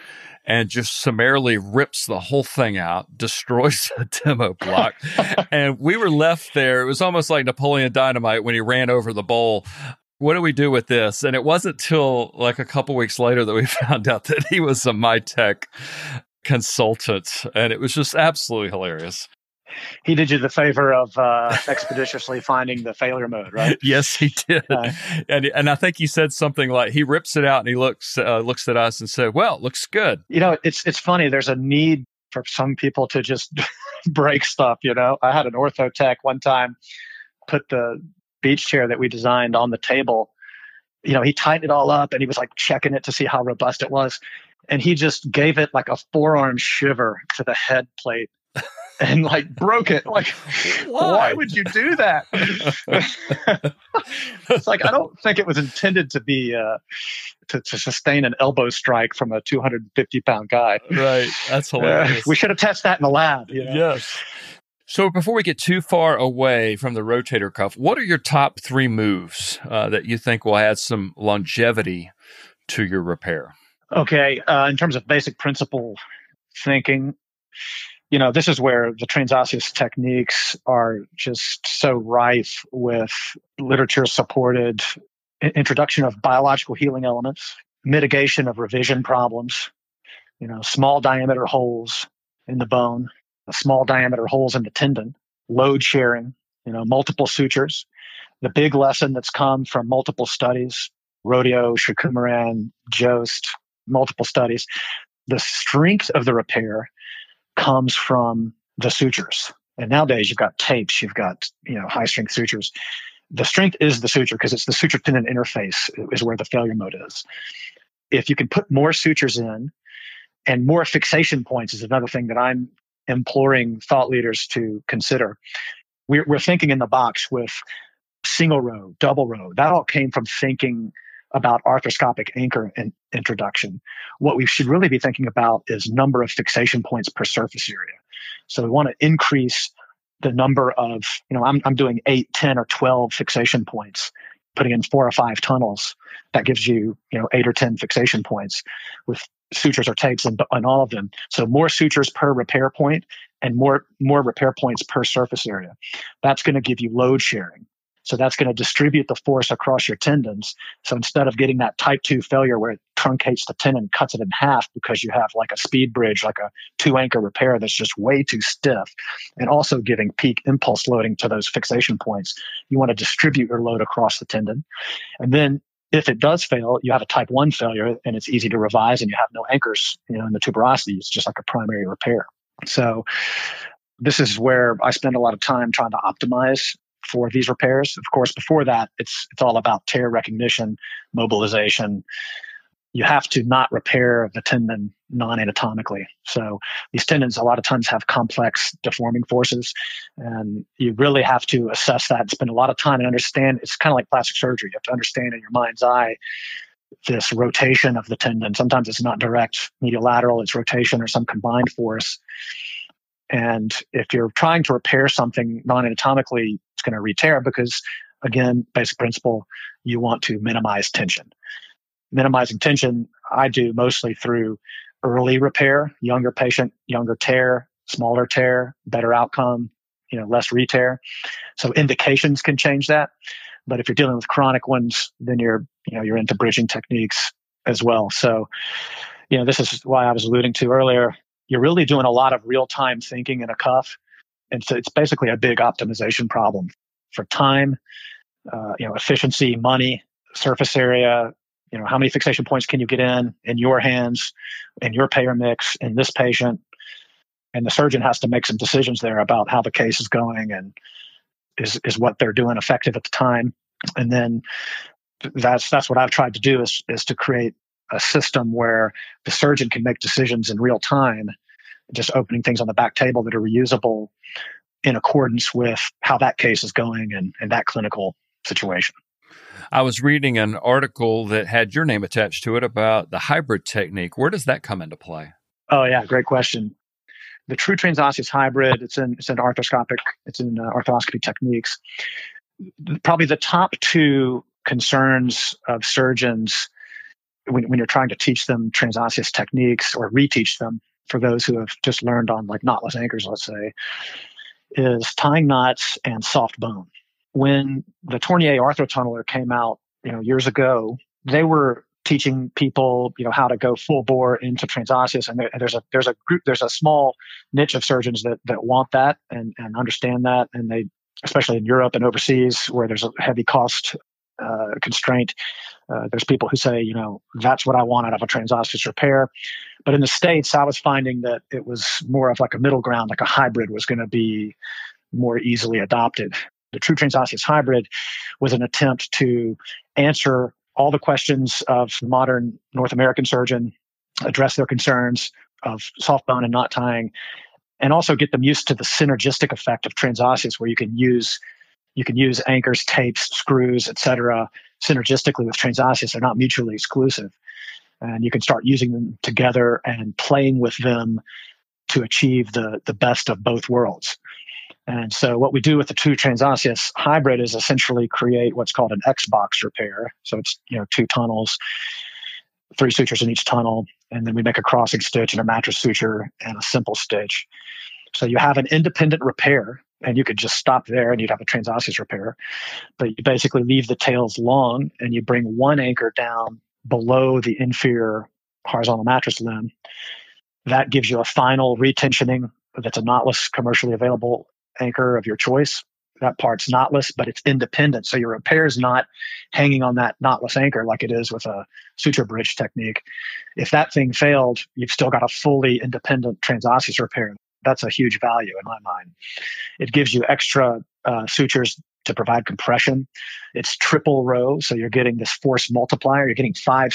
and just summarily rips the whole thing out, (laughs) destroys the demo block. (laughs) and we were left there. It was almost like Napoleon Dynamite when he ran over the bowl. What do we do with this? And it wasn't till like a couple weeks later that we (laughs) found out that he was a Mitek consultant. And it was just absolutely hilarious he did you the favor of uh, expeditiously finding the failure mode, right? (laughs) Yes, he did. Uh, and and I think he said something like he rips it out and he looks uh, looks at us and said, "Well, looks good." You know, it's it's funny. There's a need for some people to just (laughs) break stuff. You know, I had an ortho tech one time put the beach chair that we designed on the table. You know, he tightened it all up and he was like checking it to see how robust it was. And he just gave it like a forearm shiver to the head plate (laughs) and like broke it. Like, why, why would you do that? (laughs) it's like I don't think it was intended to be uh, to, to sustain an elbow strike from a 250 pound guy. Right, that's hilarious. Uh, we should have tested that in the lab. You know? Yes. So before we get too far away from the rotator cuff, what are your top three moves uh, that you think will add some longevity to your repair? Okay, uh, in terms of basic principle thinking, you know, this is where the transosseous techniques are just so rife with literature supported introduction of biological healing elements, mitigation of revision problems, you know, small diameter holes in the bone, small diameter holes in the tendon, load sharing, you know, multiple sutures. The big lesson that's come from multiple studies, Rodeo, Srikumaran, Jost, multiple studies, the strength of the repair comes from the sutures. And nowadays you've got tapes, you've got, you know, high strength sutures. The strength is the suture because it's the suture tendon interface is where the failure mode is. If you can put more sutures in and more fixation points is another thing that I'm imploring thought leaders to consider. We're, we're thinking in the box with single row, double row. That all came from thinking about arthroscopic anchor in, introduction. What we should really be thinking about is number of fixation points per surface area. So we want to increase the number of, you know, I'm, I'm doing eight, 10, or 12 fixation points, putting in four or five tunnels. That gives you, you know, eight or 10 fixation points with sutures or tapes and, and all of them. So more sutures per repair point and more, more repair points per surface area. That's going to give you load sharing. So that's going to distribute the force across your tendons. So instead of getting that type 2 failure where it truncates the tendon, cuts it in half because you have like a speed bridge, like a two anchor repair that's just way too stiff, and also giving peak impulse loading to those fixation points, you want to distribute your load across the tendon. And then if it does fail, you have a type 1 failure and it's easy to revise and you have no anchors, you know, in the tuberosity. It's just like a primary repair. So this is where I spend a lot of time trying to optimize for these repairs. Of course, before that, it's it's all about tear recognition, mobilization. You have to not repair the tendon non-anatomically. So these tendons a lot of times have complex deforming forces, and you really have to assess that spend a lot of time and understand. It's kind of like plastic surgery. You have to understand in your mind's eye this rotation of the tendon. Sometimes it's not direct medial lateral; it's rotation or some combined force. And if you're trying to repair something non-anatomically, it's going to re-tear because, again, basic principle, you want to minimize tension. Minimizing tension, I do mostly through early repair, younger patient, younger tear, smaller tear, better outcome, you know, less re-tear. So indications can change that. But if you're dealing with chronic ones, then you're, you know, you're into bridging techniques as well. So, you know, this is why I was alluding to earlier you're really doing a lot of real time thinking in a cuff. And so it's basically a big optimization problem for time, uh, you know, efficiency, money, surface area, you know, how many fixation points can you get in in your hands, in your payer mix, in this patient. And the surgeon has to make some decisions there about how the case is going and is, is what they're doing effective at the time. And then that's that's what I've tried to do is is to create a system where the surgeon can make decisions in real time, just opening things on the back table that are reusable in accordance with how that case is going and, and that clinical situation. I was reading an article that had your name attached to it about the hybrid technique. Where does that come into play? Oh yeah, great question. The true transosseous hybrid, it's in it's in arthroscopic, it's in uh, arthroscopy techniques. Probably the top two concerns of surgeons when, when you're trying to teach them transosseous techniques or reteach them for those who have just learned on like knotless anchors, let's say, is tying knots and soft bone. When the Tornier arthrotunneler came out, you know, years ago, they were teaching people, you know, how to go full bore into transosseous. And there's a there's a group there's a small niche of surgeons that that want that and and understand that, and they especially in Europe and overseas where there's a heavy cost uh, constraint. Uh, there's people who say, you know, that's what I want out of a transosseous repair. But in the States, I was finding that it was more of like a middle ground, like a hybrid was going to be more easily adopted. The true transosseous hybrid was an attempt to answer all the questions of the modern North American surgeon, address their concerns of soft bone and knot tying, and also get them used to the synergistic effect of transosseous, where you can use you can use anchors, tapes, screws, etc., synergistically with transosseous. They're not mutually exclusive, and you can start using them together and playing with them to achieve the the best of both worlds. And so what we do with the two transosseous hybrid is essentially create what's called an X box repair. So it's you know two tunnels, three sutures in each tunnel, and then we make a crossing stitch and a mattress suture and a simple stitch. So you have an independent repair, and you could just stop there and you'd have a transosseous repair. But you basically leave the tails long and you bring one anchor down below the inferior horizontal mattress limb. That gives you a final retensioning that's a knotless commercially available anchor of your choice. That part's knotless, but it's independent. So your repair is not hanging on that knotless anchor like it is with a suture bridge technique. If that thing failed, you've still got a fully independent transosseous repair. That's a huge value in my mind. It gives you extra uh, sutures to provide compression. It's triple row, so you're getting this force multiplier. You're getting five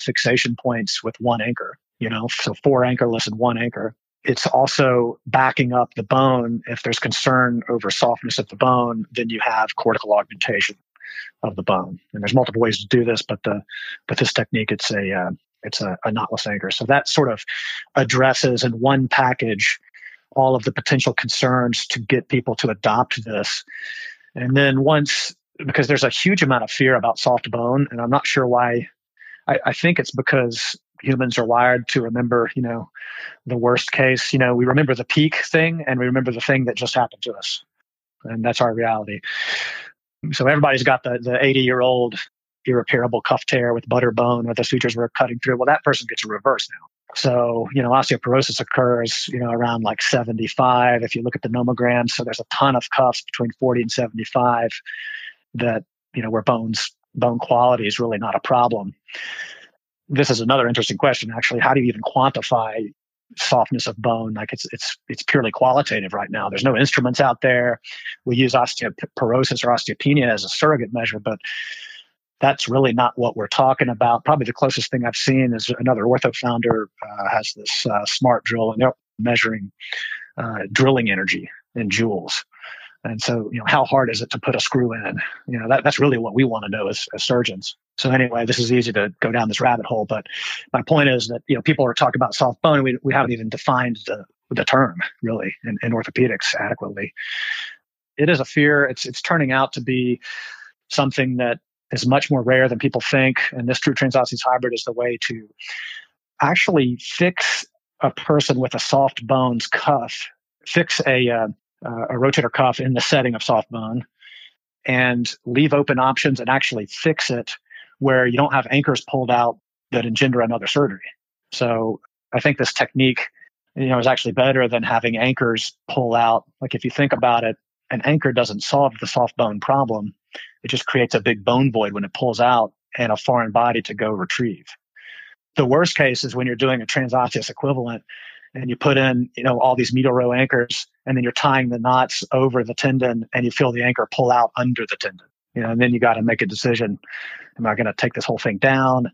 fixation points with one anchor. You know, so four anchorless and one anchor it's also backing up the bone. If there's concern over softness of the bone, then you have cortical augmentation of the bone. And there's multiple ways to do this, but the but this technique it's a uh, it's a, a knotless anchor. So that sort of addresses in one package all of the potential concerns to get people to adopt this. And then once because there's a huge amount of fear about soft bone, and I'm not sure why. I, I think it's because humans are wired to remember, you know, the worst case. You know, we remember the peak thing and we remember the thing that just happened to us. And that's our reality. So everybody's got the the 80 year old irreparable cuff tear with butter bone where the sutures were cutting through. Well, that person gets a reverse now. So, you know, osteoporosis occurs, you know, around like 75. If you look at the nomograms, so there's a ton of cuffs between 40 and 75 that, you know, where bones, bone quality is really not a problem. This is another interesting question actually. How do you even quantify softness of bone? Like it's it's it's purely qualitative right now. There's no instruments out there. We use osteoporosis or osteopenia as a surrogate measure but that's really not what we're talking about probably the closest thing i've seen is another ortho founder uh, has this uh, smart drill and they're measuring uh, drilling energy in joules and so, you know, how hard is it to put a screw in? You know, that, that's really what we want to know as, as surgeons. So anyway, this is easy to go down this rabbit hole, but my point is that, you know, people are talking about soft bone. We, we haven't even defined the, the term really in, in orthopedics adequately. It is a fear. It's, it's turning out to be something that is much more rare than people think. And this true transosseous hybrid is the way to actually fix a person with a soft bones cuff, fix a, uh, uh, a rotator cuff in the setting of soft bone and leave open options and actually fix it where you don't have anchors pulled out that engender another surgery. So I think this technique, you know, is actually better than having anchors pull out. Like if you think about it, an anchor doesn't solve the soft bone problem. It just creates a big bone void when it pulls out and a foreign body to go retrieve. The worst case is when you're doing a transosseous equivalent and you put in, you know, all these medial row anchors, and then you're tying the knots over the tendon, and you feel the anchor pull out under the tendon. You know, and then you got to make a decision: Am I going to take this whole thing down?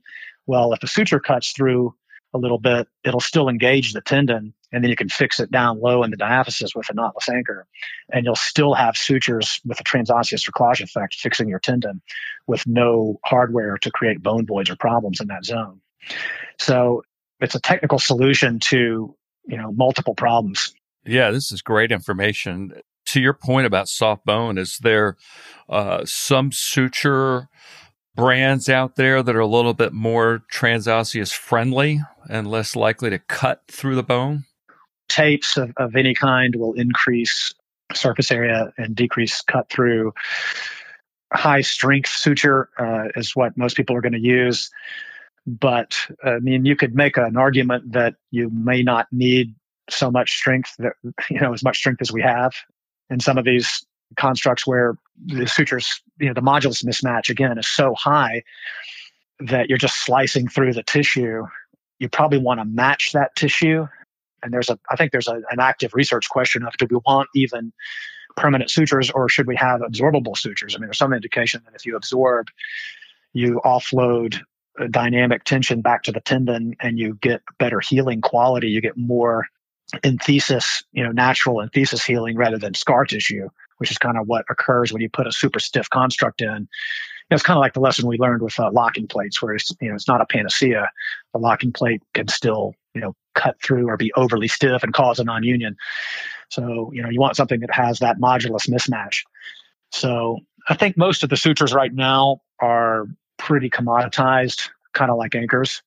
Well, if the suture cuts through a little bit, it'll still engage the tendon, and then you can fix it down low in the diaphysis with a knotless anchor, and you'll still have sutures with a transosseous cerclage effect fixing your tendon with no hardware to create bone voids or problems in that zone. So it's a technical solution to you know multiple problems. Yeah, this is great information. To your point about soft bone, is there uh, some suture brands out there that are a little bit more transosseous friendly and less likely to cut through the bone? Tapes of, of any kind will increase surface area and decrease cut through. High strength suture uh, is what most people are going to use. But I mean, you could make an argument that you may not need so much strength that, (laughs) you know, as much strength as we have in some of these constructs where the sutures, you know, the modulus mismatch again is so high that you're just slicing through the tissue. You probably want to match that tissue. And there's a, I think there's a, an active research question of do we want even permanent sutures or should we have absorbable sutures? I mean, there's some indication that if you absorb, you offload dynamic tension back to the tendon and you get better healing quality. You get more enthesis, you know, natural enthesis healing rather than scar tissue which is kind of what occurs when you put a super stiff construct in. It's kind of like the lesson we learned with uh, locking plates, where it's you know it's not a panacea. The locking plate can still you know cut through or be overly stiff and cause a non-union. So you know you want something that has that modulus mismatch. So I think most of the sutures right now are pretty commoditized, kind of like anchors.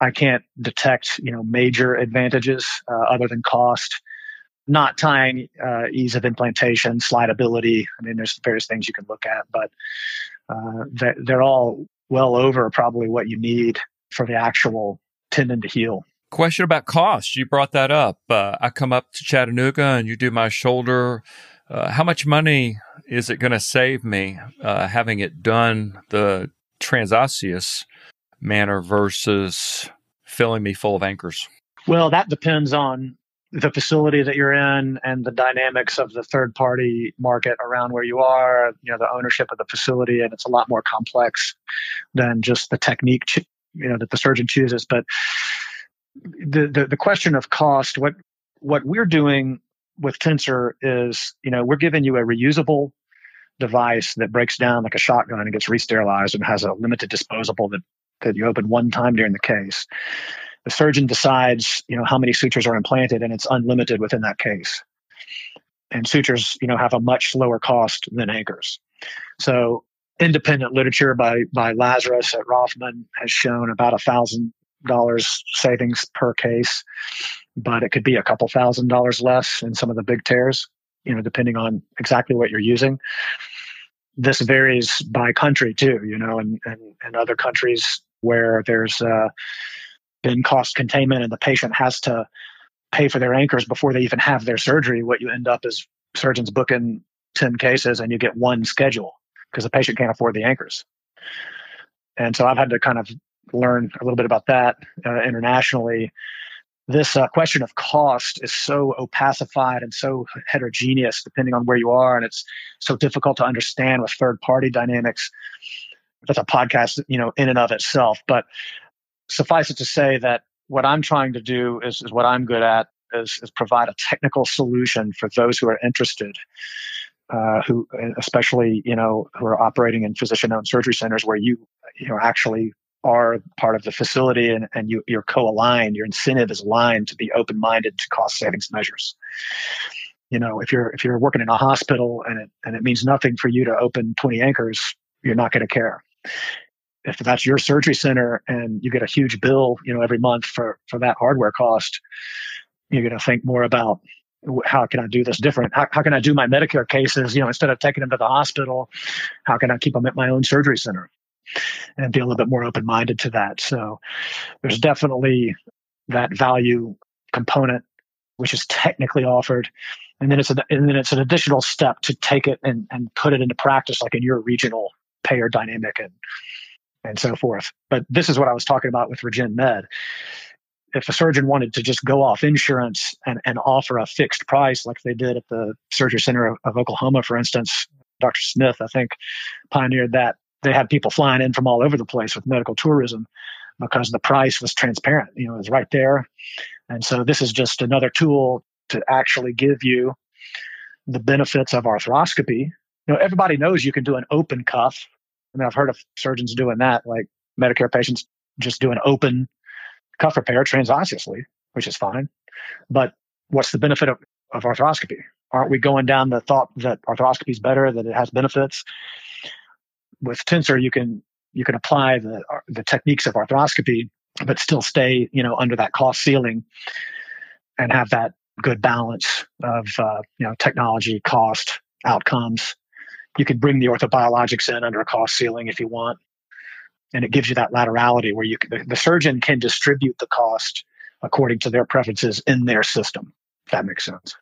I can't detect you know major advantages uh, other than cost not tying uh, ease of implantation, slidability. I mean, there's various things you can look at, but uh, they're, they're all well over probably what you need for the actual tendon to heal. Question about cost. You brought that up. Uh, I come up to Chattanooga and you do my shoulder. Uh, how much money is it going to save me uh, having it done the transosseous manner versus filling me full of anchors? Well, that depends on the facility that you're in and the dynamics of the third party market around where you are, you know, the ownership of the facility, and it's a lot more complex than just the technique, you know, that the surgeon chooses. But the, the, the question of cost, what, what we're doing with Tensor is, you know, we're giving you a reusable device that breaks down like a shotgun and gets re-sterilized and has a limited disposable that, that you open one time during the case the surgeon decides, you know, how many sutures are implanted and it's unlimited within that case. And sutures, you know, have a much lower cost than anchors. So independent literature by, by Lazarus at Rothman has shown about a thousand dollars savings per case, but it could be a couple thousand dollars less in some of the big tears, you know, depending on exactly what you're using. This varies by country too, you know, and, and, and other countries where there's, uh, been cost containment and the patient has to pay for their anchors before they even have their surgery, what you end up is surgeons booking 10 cases and you get one schedule because the patient can't afford the anchors. And so I've had to kind of learn a little bit about that uh, internationally. This uh, question of cost is so opacified and so heterogeneous depending on where you are, and it's so difficult to understand with third party dynamics. That's a podcast, you know, in and of itself. But suffice it to say that what I'm trying to do is, is what I'm good at is, is, provide a technical solution for those who are interested, uh, who especially you know who are operating in physician-owned surgery centers where you you know actually are part of the facility and, and you, you're co-aligned. Your incentive is aligned to be open-minded to cost savings measures. You know, if you're if you're working in a hospital and it and it means nothing for you to open 20 anchors, you're not going to care if that's your surgery center and you get a huge bill, you know, every month for for that hardware cost, you're going to think more about how can I do this different? How, how can I do my Medicare cases? You know, instead of taking them to the hospital, how can I keep them at my own surgery center? And be a little bit more open minded to that. So there's definitely that value component, which is technically offered. And then it's an, and then it's an additional step to take it and, and put it into practice, like in your regional payer dynamic and and so forth. But this is what I was talking about with Regen Med. If a surgeon wanted to just go off insurance and, and offer a fixed price like they did at the Surgery Center of, of Oklahoma, for instance, Dr. Smith, I think, pioneered that they had people flying in from all over the place with medical tourism because the price was transparent. You know, it was right there. And so this is just another tool to actually give you the benefits of arthroscopy. You know, everybody knows you can do an open cuff. I mean, I've heard of surgeons doing that, like Medicare patients just do an open cuff repair transosseously, which is fine. But what's the benefit of, of arthroscopy? Aren't we going down the thought that arthroscopy is better, that it has benefits? With Tensor, you can you can apply the the techniques of arthroscopy, but still stay you know under that cost ceiling and have that good balance of uh, you know technology, cost, outcomes. You can bring the orthobiologics in under a cost ceiling if you want, and it gives you that laterality where you can, the, surgeon can distribute the cost according to their preferences in their system. If that makes sense.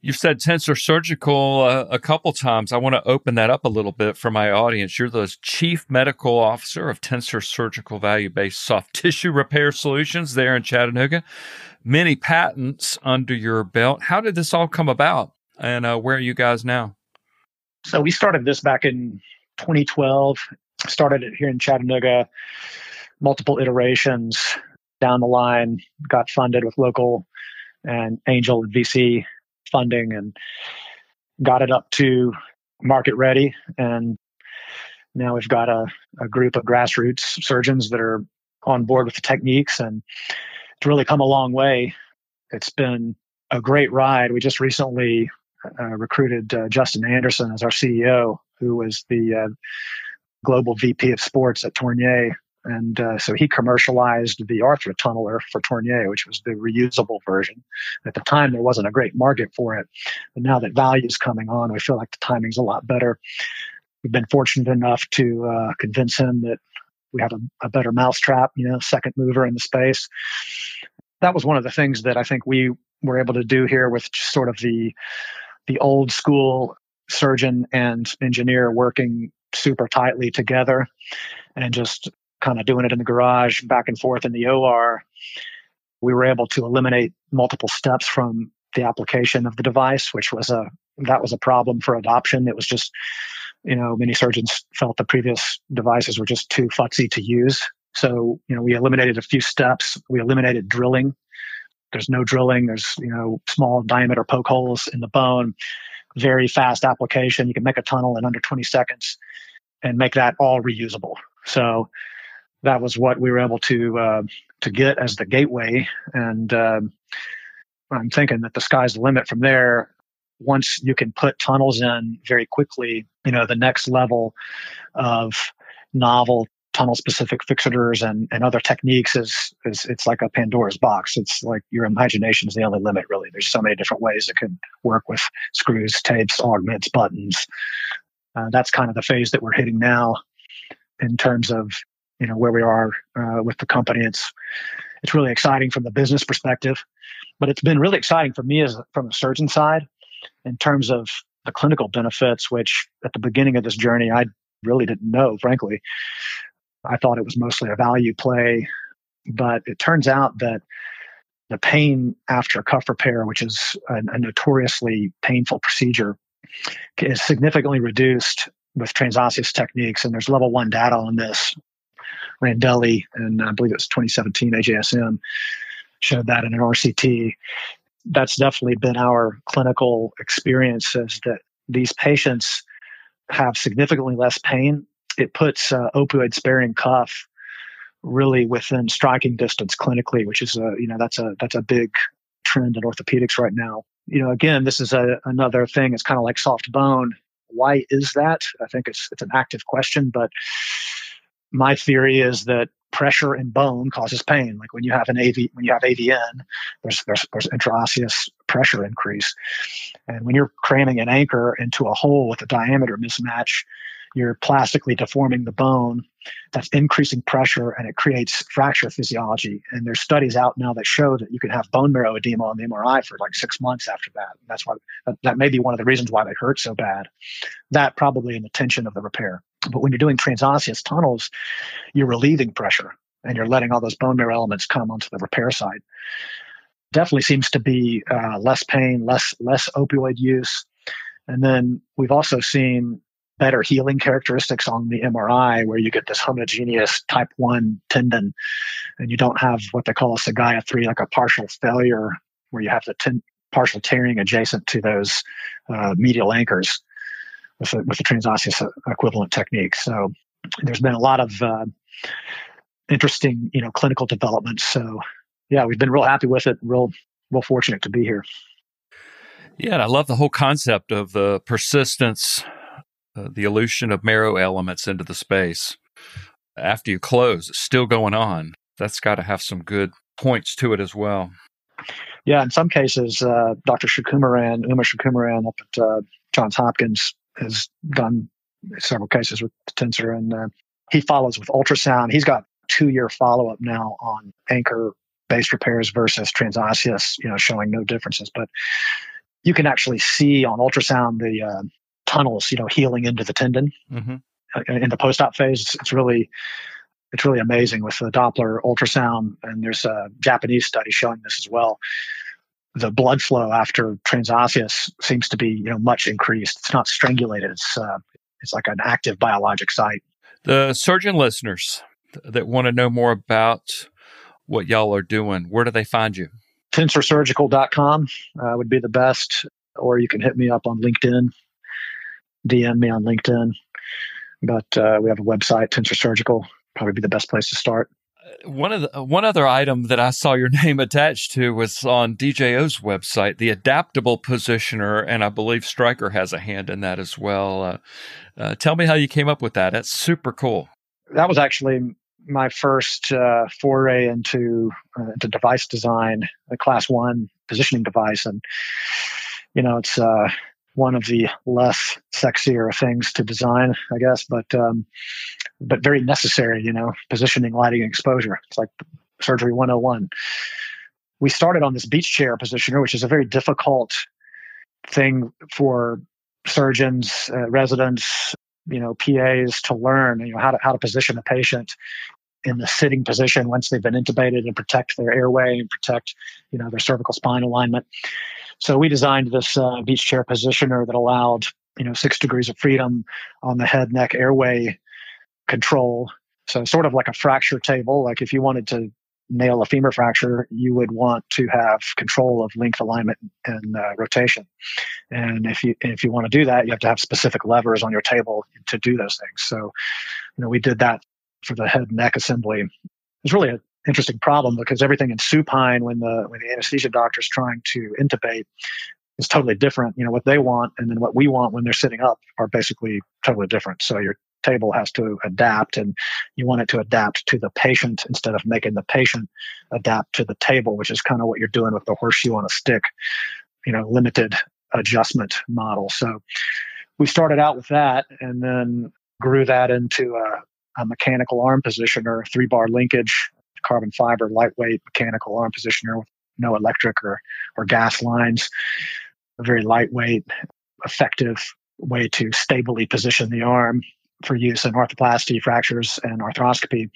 You've said Tensor Surgical uh, a couple times. I want to open that up a little bit for my audience. You're the Chief Medical Officer of Tensor Surgical Value Based Soft (laughs) Tissue Repair Solutions there in Chattanooga. Many patents under your belt. How did this all come about? And uh, where are you guys now? So we started this back in 2012. Started it here in Chattanooga. Multiple iterations down the line. Got funded with local and angel and VC funding and got it up to market ready. And now we've got a, a group of grassroots surgeons that are on board with the techniques and it's really come a long way. It's been a great ride. We just recently recruited uh, Justin Anderson as our CEO, who was the uh, global VP of sports at Tornier and uh, so he commercialized the arthrotunneler for Tornier, which was the reusable version. At the time, there wasn't a great market for it. But now that value is coming on, we feel like the timing's a lot better. We've been fortunate enough to uh, convince him that we have a, a better mousetrap, you know, second mover in the space. That was one of the things that I think we were able to do here with sort of the the old school surgeon and engineer working super tightly together and just kind of doing it in the garage, back and forth in the OR, we were able to eliminate multiple steps from the application of the device, which was a that was a problem for adoption. It was just, you know, many surgeons felt the previous devices were just too futzy to use. So, you know, we eliminated a few steps. We eliminated drilling. There's no drilling. There's, you know, small diameter poke holes in the bone. Very fast application. You can make a tunnel in under 20 seconds and make that all reusable. So that was what we were able to uh, to get as the gateway. And uh, I'm thinking that the sky's the limit from there. Once you can put tunnels in very quickly, you know the next level of novel tunnel specific fixators and, and other techniques is, is it's like a Pandora's box. It's like your imagination is the only limit, really. There's so many different ways it can work with screws, tapes, augments, buttons. Uh, that's kind of the phase that we're hitting now in terms of you know where we are uh, with the company. It's it's really exciting from the business perspective, but it's been really exciting for me as from the surgeon side in terms of the clinical benefits. Which at the beginning of this journey, I really didn't know. Frankly, I thought it was mostly a value play, but it turns out that the pain after cuff repair, which is a, a notoriously painful procedure, is significantly reduced with transosseous techniques. And there's level one data on this Randelli, and I believe it was 2017 AJSM showed that in an RCT. That's definitely been our clinical experiences that these patients have significantly less pain. It puts uh, opioid sparing cuff really within striking distance clinically, which is a you know that's a that's a big trend in orthopedics right now. You know, again, this is a, another thing. It's kind of like soft bone. Why is that? I think it's it's an active question, but my theory is that pressure in bone causes pain. Like when you have an AV, when you have AVN, there's, there's, there's intraosseous pressure increase. And when you're cramming an anchor into a hole with a diameter mismatch, you're plastically deforming the bone. That's increasing pressure and it creates fracture physiology. And there's studies out now that show that you can have bone marrow edema on the MRI for like six months after that. That's why that may be one of the reasons why they hurt so bad. That probably in the tension of the repair. But when you're doing transosseous tunnels, you're relieving pressure and you're letting all those bone marrow elements come onto the repair side. Definitely seems to be uh, less pain, less less opioid use, and then we've also seen better healing characteristics on the MRI where you get this homogeneous type 1 tendon and you don't have what they call a Sugaya 3, like a partial failure where you have the ten- partial tearing adjacent to those uh, medial anchors with, the, with the transosseous equivalent technique. So there's been a lot of uh, interesting, you know, clinical developments. So yeah, we've been real happy with it. Real, real fortunate to be here. Yeah, and I love the whole concept of the persistence, uh, the elution of marrow elements into the space. After you close, it's still going on. That's got to have some good points to it as well. Yeah, in some cases, uh, Dr. Srikumaran, Uma Srikumaran up at uh, Johns Hopkins has done several cases with tensor, and uh, he follows with ultrasound. He's got two year follow up now on anchor based repairs versus transosseous, you know, showing no differences. But you can actually see on ultrasound the uh, tunnels, you know, healing into the tendon mm-hmm. Uh, in the post op phase. It's, it's, really it's really amazing with the Doppler ultrasound, and there's a Japanese study showing this as well. The blood flow after transosseous seems to be, you know, much increased. It's not strangulated. It's uh, it's like an active biologic site. The surgeon listeners that want to know more about what y'all are doing, where do they find you? tensorsurgical.com uh, would be the best, or you can hit me up on LinkedIn, DM me on LinkedIn. But uh, we have a website, Tensor Surgical, probably be the best place to start. Uh, one of the, one other item that I saw your (laughs) name attached to was on DJO's website, the adaptable positioner, and I believe Stryker has a hand in that as well. Uh, uh, tell me how you came up with that. That's super cool. That was actually my first uh, foray into uh, into device design, a class one positioning device, and you know it's uh, one of the less sexier things to design, I guess, but um, but very necessary. You know, positioning, lighting, exposure. It's like surgery 101. We started on this beach chair positioner, which is a very difficult thing for surgeons, uh, residents, you know, PAs to learn, you know, how to how to position a patient in the sitting position once they've been intubated and protect their airway and protect, you know, their cervical spine alignment. So we designed this uh, beach chair positioner that allowed, you know, six degrees of freedom on the head, neck, airway control. So sort of like a fracture table. Like if you wanted to nail a femur fracture, you would want to have control of length, alignment, and uh, rotation. And if you if you want to do that, you have to have specific levers on your table to do those things. So, you know, we did that for the head and neck assembly. It's really an interesting problem because everything in supine when the when the anesthesia doctor is trying to intubate is totally different. You know what they want and then what we want when they're sitting up are basically totally different. So your table has to adapt and you want it to adapt to the patient instead of making the patient adapt to the table, which is kind of what you're doing with the horseshoe on a stick, you know, limited adjustment model. So we started out with that and then grew that into a, a mechanical arm positioner, three bar linkage, carbon fiber, lightweight mechanical arm positioner with no electric or, or gas lines. A very lightweight, effective way to stably position the arm for use in arthroplasty, fractures, and arthroscopy.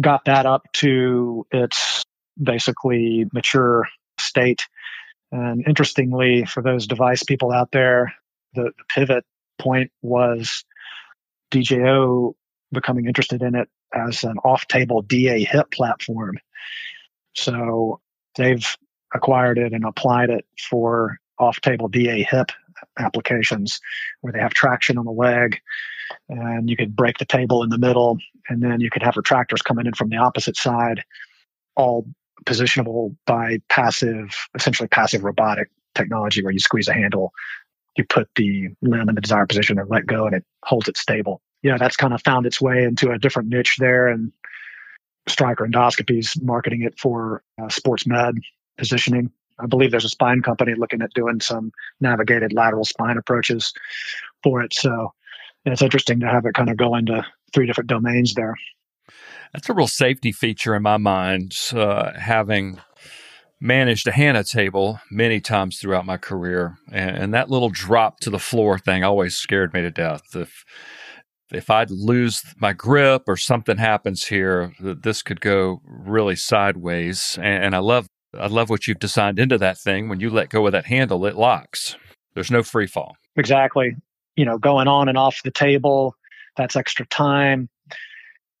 Got that up to its basically mature state. And interestingly, for those device people out there, the, the pivot point was DJO becoming interested in it as an off table DA hip platform. So they've acquired it and applied it for off table DA hip applications where they have traction on the leg and you could break the table in the middle and then you could have retractors coming in from the opposite side all positionable by passive essentially passive robotic technology where you squeeze a handle you put the limb in the desired position and let go and it holds it stable yeah, that's kind of found its way into a different niche there. And Stryker Endoscopies marketing it for uh, sports med positioning. I believe there's a spine company looking at doing some navigated lateral spine approaches for it. So it's interesting to have it kind of go into three different domains there. That's a real safety feature in my mind, uh, having managed a HANA table many times throughout my career. And, and, that little drop to the floor thing always scared me to death. If if I lose my grip or something happens here, this could go really sideways. And I love I love what you've designed into that thing. When you let go of that handle, it locks. There's no free fall. Exactly. you know, going on and off the table. That's extra time.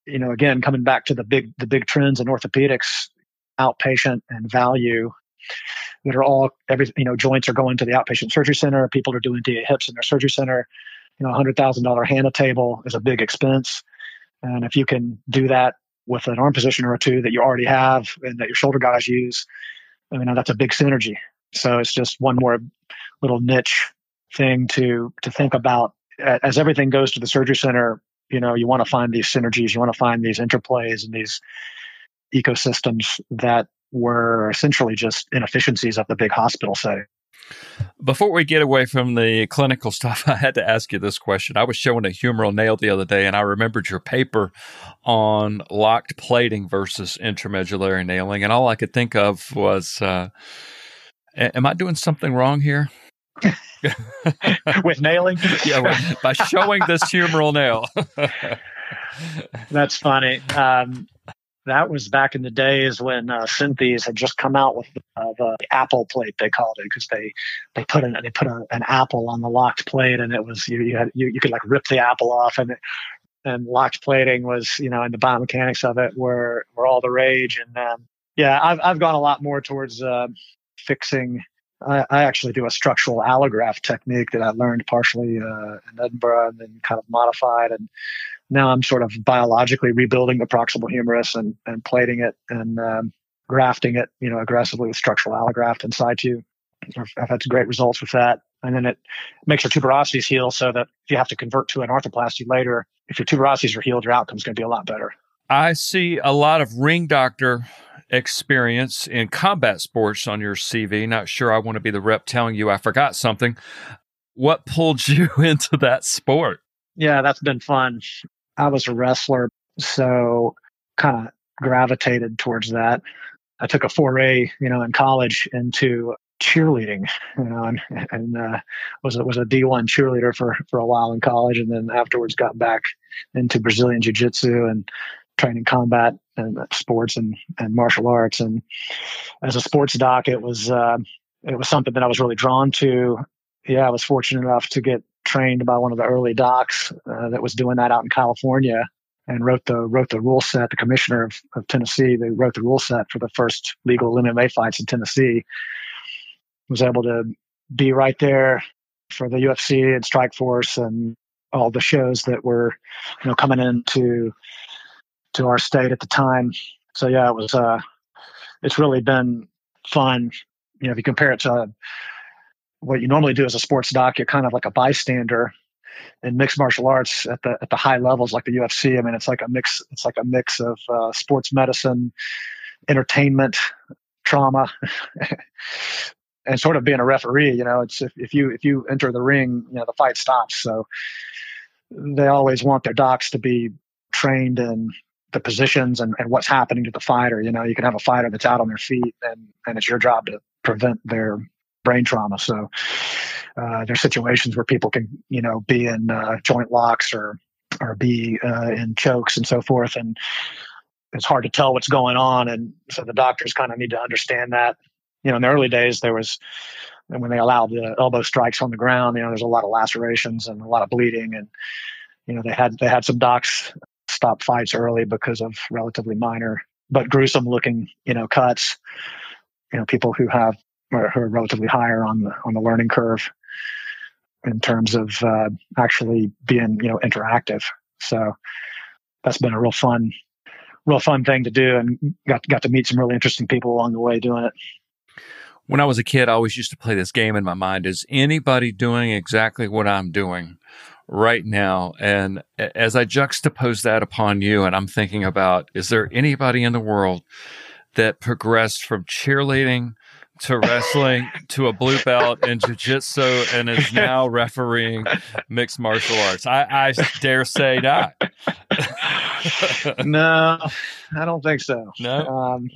You know, again, coming back to the big the big trends in orthopedics, outpatient and value that are all every you know joints are going to the outpatient surgery center. People are doing DA hips in their surgery center. You know, a hundred thousand dollar HANA table is a big expense, and if you can do that with an arm positioner or two that you already have and that your shoulder guys use, I mean that's a big synergy. So it's just one more little niche thing to to think about as everything goes to the surgery center. You know, you want to find these synergies, you want to find these interplays and these ecosystems that were essentially just inefficiencies of the big hospital setting. Before we get away from the clinical (laughs) stuff, I had to ask you this question. I was showing a humeral nail the other day, and I remembered your paper on locked plating versus intramedullary nailing, and all I could think of was, uh, "Am I doing something wrong here?" (laughs) with nailing. (laughs) yeah, by showing this humeral nail. That's funny. Um, that was back in the days when uh, Synthes had just come out with uh, the apple plate they called it because they they put an they put a, an apple on the locked plate and it was you you had you, you could like rip the apple off and and locked plating was you know and the biomechanics of it were were all the rage and um, yeah I've I've gone a lot more towards uh, fixing I, I, actually do a structural allograft technique that I learned partially uh, in Edinburgh and then kind of modified. And now I'm sort of biologically rebuilding the proximal humerus and, and plating it and um, grafting it, you know, aggressively with structural allograft in situ. I've had some great results with that. And then it makes your tuberosities heal so that if you have to convert to an arthroplasty later, if your tuberosities are healed, your outcome's going to be a lot better. I see a lot of ring doctor experience in combat sports on your CV. Not sure I want to be the rep telling you I forgot something. What pulled (laughs) you into that sport? Yeah, that's been fun. I was a wrestler, so kind of gravitated towards that. I took a foray, you know, in college into cheerleading, you know, and, and uh, was was a D one cheerleader for for a while in college, and then afterwards got back into Brazilian jiu jitsu and training combat and sports and, and martial arts. And as a sports doc, it was uh, it was something that I was really drawn to. Yeah, I was fortunate enough to get trained by one of the early docs uh, that was doing that out in California and wrote the wrote the rule set. The commissioner of, of Tennessee, they wrote the rule set for the first legal MMA fights in Tennessee. Was able to be right there for the UFC and Strikeforce and all the shows that were, you know, coming into to our state at the time. So yeah, it was. Uh, it's really been fun. You know, if you compare it to what you normally do as a sports doc, you're kind of like a bystander in mixed martial arts at the at the high levels, like the UFC. I mean, it's like a mix. It's like a mix of uh, sports medicine, entertainment, trauma, (laughs) and sort of being a referee. You know, it's if, if you if you enter the ring, you know, the fight stops. So they always want their docs to be trained in the positions and, and what's happening to the fighter. You know, you can have a fighter that's out on their feet and, and it's your job to prevent their brain trauma. So uh, there's situations where people can, you know, be in uh, joint locks or or be uh, in chokes and so forth, and it's hard to tell what's going on. And so the doctors kind of need to understand that. You know, in the early days, there was when they allowed the elbow strikes on the ground. You know, there's a lot of lacerations and a lot of bleeding, and you know they had they had some docs stop fights early because of relatively minor but gruesome looking, you know, cuts. You know, people who have who are relatively higher on the on the learning curve in terms of uh, actually being, you know, interactive. So that's been a real fun, real fun thing to do, and got got to meet some really interesting people along the way doing it. When I was a kid, I always used to play this game in my mind: Is anybody doing exactly what I'm doing? right now. And as I juxtapose that upon you, and I'm thinking about, is there anybody in the world that progressed from cheerleading to wrestling to a blue belt in jiu-jitsu and is (laughs) now refereeing mixed martial arts? I, I dare say not. no, (laughs) I don't think so. No. Um,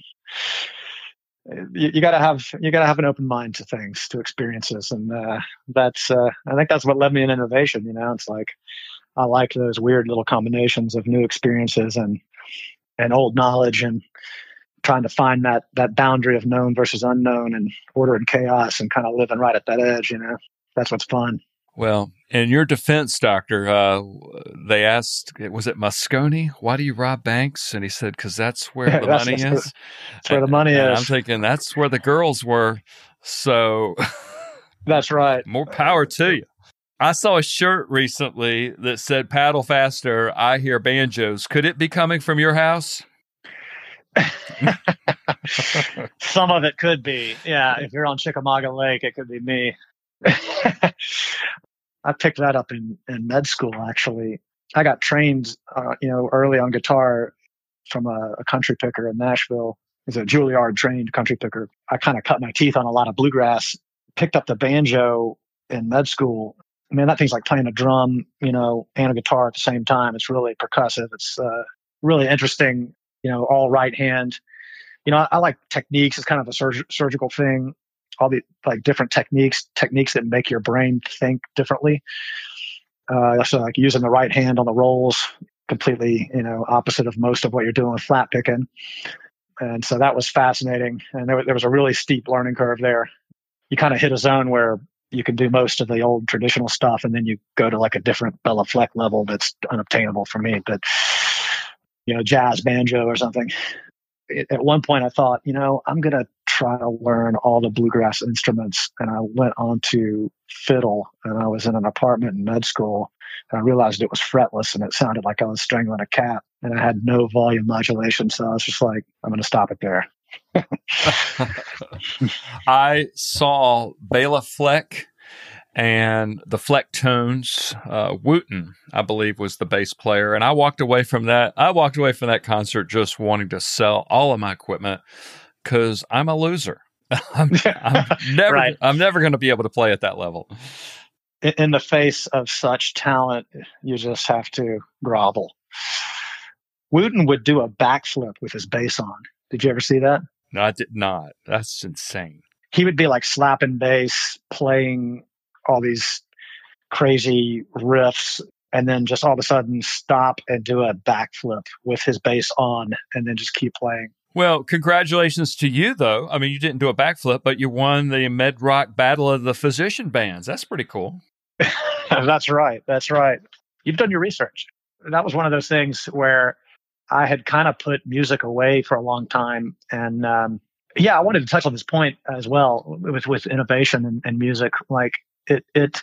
you, you, gotta have you gotta have an open mind to things to experiences and uh, that's uh, i think that's what led me in innovation you know it's like i like those weird little combinations of new experiences and and old knowledge and trying to find that that boundary of known versus unknown and order and chaos and kind of living right at that edge you know that's what's fun Well, in your defense, doctor, uh, they asked, was it Moscone? Why do you rob banks? And he said, because that's (laughs) where the That's- money that's is. That's where the money And is. I'm thinking that's where the girls were. So (laughs) That's right. (laughs) more power to you. I saw a shirt recently that said "Paddle faster." I hear banjos. Could it be coming from your house? (laughs) Some of it could be. Yeah, if you're on Chickamauga Lake, it could be me. (laughs) I picked that up in, in med school, actually. I got trained, uh, you know, early on guitar from a, a country picker in Nashville. He's a Juilliard trained country picker. I kind of cut my teeth on a lot of bluegrass, picked up the banjo in med school. Man, that thing's like playing a drum, you know, and a guitar at the same time. It's really percussive. It's uh, really interesting, you know, all right hand. You know, I, I like techniques. It's kind of a surg- surgical thing. All the like different techniques, techniques that make your brain think differently. Uh, so like using the right hand on the rolls, completely, you know, opposite of most of what you're doing with flat picking. And so that was fascinating. And there, there was a really steep learning curve there. You kind of hit a zone where you can do most of the old traditional stuff, and then you go to like a different Bela Fleck level that's unobtainable for me. But you know, jazz banjo or something. At one point, I thought, you know, I'm gonna try to learn all the bluegrass instruments, and I went on to fiddle. And I was in an apartment in med school, and I realized it was fretless, and it sounded like I was strangling a cat, and I had no volume modulation. So I was just like, I'm gonna stop it there. (laughs) I saw Bela Fleck and the Flecktones. Uh, Wooten, I believe, was the bass player, and I walked away from that. I walked away from that concert just wanting to sell all of my equipment because I'm a loser. (laughs) I'm, (laughs) I'm never, Right. I'm never going to be able to play at that level. in, in the face of such talent, you just have to grovel. Wooten would do a backflip with his bass on. Did you ever see that? No, I did not. That's insane. He would be like slapping bass, playing all these crazy riffs, and then just all of a sudden stop and do a backflip with his bass on, and then just keep playing. Well, congratulations to you, though. I mean, you didn't do a backflip, but you won the Med Rock Battle of the Physician Bands. That's pretty cool. (laughs) That's right. That's right. You've done your research. That was one of those things where I had kind of put music away for a long time. And um, yeah, I wanted to touch on this point as well with, with innovation and, and music. Like it, it,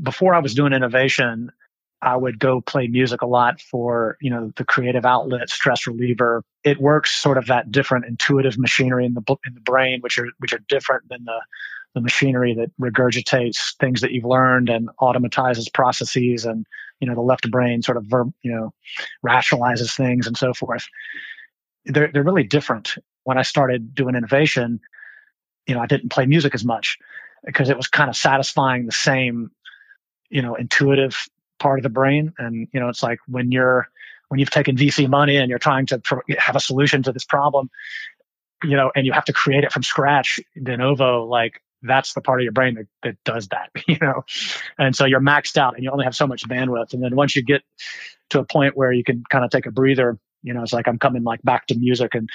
before I was doing innovation, I would go play music a lot for, you know, the creative outlet, stress reliever. It works sort of that different intuitive machinery in the, in the brain, which are, which are different than the, the machinery that regurgitates things that you've learned and automatizes processes and you know the left brain sort of verb you know rationalizes things and so forth. They're they're really different. When i started doing innovation you know i didn't play music as much because it was kind of satisfying the same you know intuitive part of the brain. And you know it's like when you're when you've taken vc money and you're trying to pro- have a solution to this problem you know and you have to create it from scratch de novo like that's the part of your brain that, that does that (laughs) you know? And so you're maxed out and you only have so much bandwidth. And then once you get to a point where you can kind of take a breather you know it's like i'm coming like back to music. And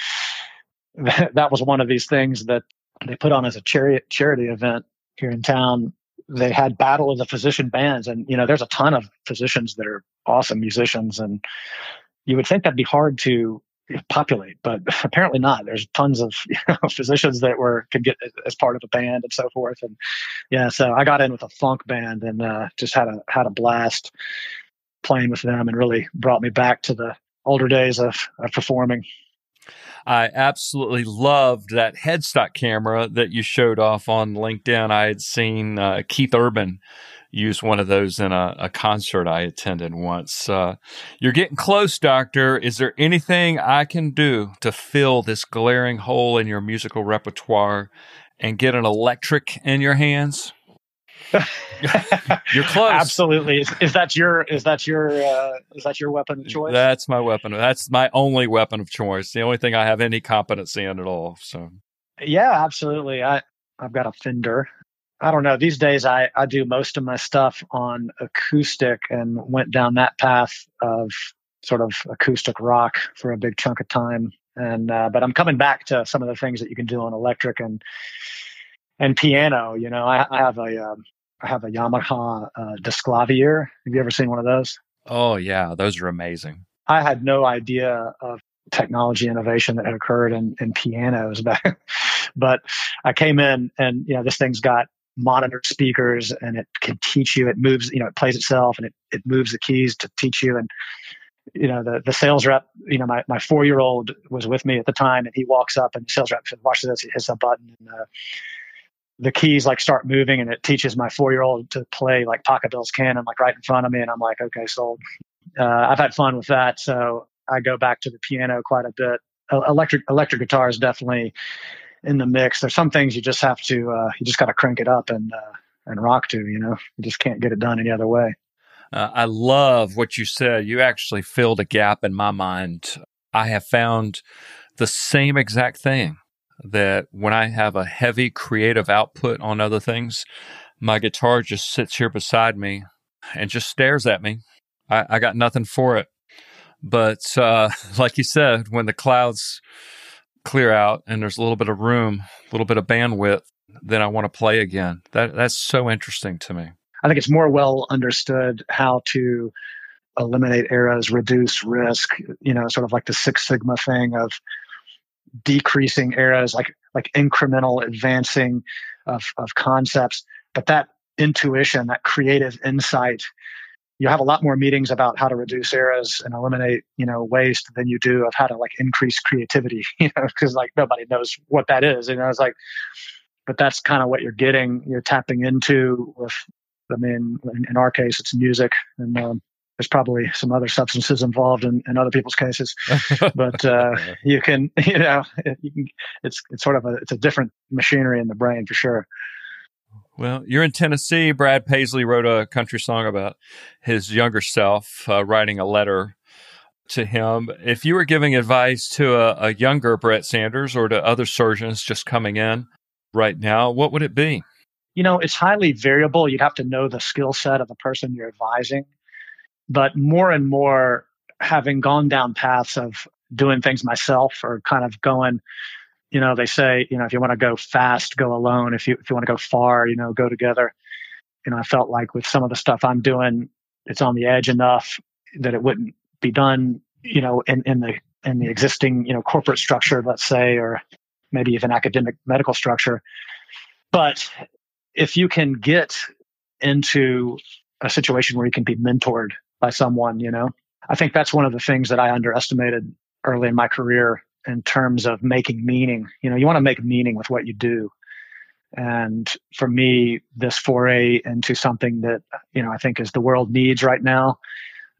that, (laughs) that was one of these things that they put on as a charity charity event here in town they had battle of the physician bands and you know there's a ton of physicians that are awesome musicians and you would think that'd be hard to populate, but (laughs) apparently not. There's tons of (laughs) you know, physicians that were could get as part of a band and so forth. And yeah, so I got in with a funk band and uh, just had a had a blast playing with them, and really brought me back to the older days of, of performing. I absolutely loved that headstock camera that you showed off on LinkedIn. I had seen uh, Keith Urban use one of those in a, a concert I attended once. Uh, you're getting close, Doctor. Is there anything I can do to fill this glaring hole in your musical repertoire and get an electric in your hands? (laughs) You're close. Absolutely. Is, is that your is that your uh, is that your weapon of choice? That's my weapon. That's my only weapon of choice. The only thing I have any competency in at all. So yeah, absolutely. I I've got a Fender. I don't know. These days, I I do most of my stuff on acoustic and went down that path of sort of acoustic rock for a big chunk of time. And uh, but I'm coming back to some of the things that you can do on electric and and piano. You know, I, I have a um, I have a Yamaha uh, Disklavier. Have you ever seen one of those? Oh yeah, those are amazing. I had no idea of technology innovation that had occurred in, in pianos (laughs) back, but I came in and you know this thing's got monitor speakers and it can teach you. It moves, you know, it plays itself and it it moves the keys to teach you and you know, the, the sales rep, you know, my, my four year old was with me at the time and he walks up and the sales rep said, watch this, he hits a button and uh, the keys like start moving and it teaches my four year old to play like Pachelbel's Canon like right in front of me. And I'm like, okay, sold. Uh, I've had fun with that. So I go back to the piano quite a bit. electric, electric guitar is definitely in the mix. There's some things you just have to, uh, you just got to crank it up and, uh, and rock to, you know, you just can't get it done any other way. Uh, I love what you said. You actually filled a gap in my mind. I have found the same exact thing that when I have a heavy creative output on other things, my guitar just sits here beside me and just stares at me. I, I got nothing for it. But uh, (laughs) like you said, when the clouds clear out and there's a little bit of room, a little bit of bandwidth, then I want to play again. That that's so interesting to me. I think it's more well understood how to eliminate errors, reduce risk, you know, sort of like the Six Sigma thing of decreasing errors, like like incremental advancing of, of concepts. But that intuition, that creative insight, you have a lot more meetings about how to reduce errors and eliminate, you know, waste than you do of how to like increase creativity, (laughs) you know, because like nobody knows what that is. You know, it's like, but that's kind of what you're getting, you're tapping into with I mean, in, in our case, it's music, and um, there's probably some other substances involved in, in other people's cases. (laughs) but uh, you can, (laughs) you know, you can. It's it's sort of a it's a different machinery in the brain for sure. Well, you're in Tennessee. Brad Paisley wrote a country song about his younger self, uh, writing a letter to him. If you were giving advice to a, a younger Brett Sanders or to other surgeons just coming in right now, what would it be? you know, it's highly variable. You'd have to know the skill set of the person you're advising. But more and more, having gone down paths of doing things myself or kind of going, you know, they say, you know, if you want to go fast, go alone. If you if you want to go far, you know, go together. You know, I felt like with some of the stuff I'm doing, it's on the edge enough that it wouldn't be done, you know, in, in the in the existing, you know, corporate structure, let's say, or maybe even academic medical structure. But if you can get into a situation where you can be mentored by someone, you know, I think that's one of the things that I underestimated early in my career in terms of making meaning. You know, you want to make meaning with what you do. And for me, this foray into something that, you know, I think is the world needs right now,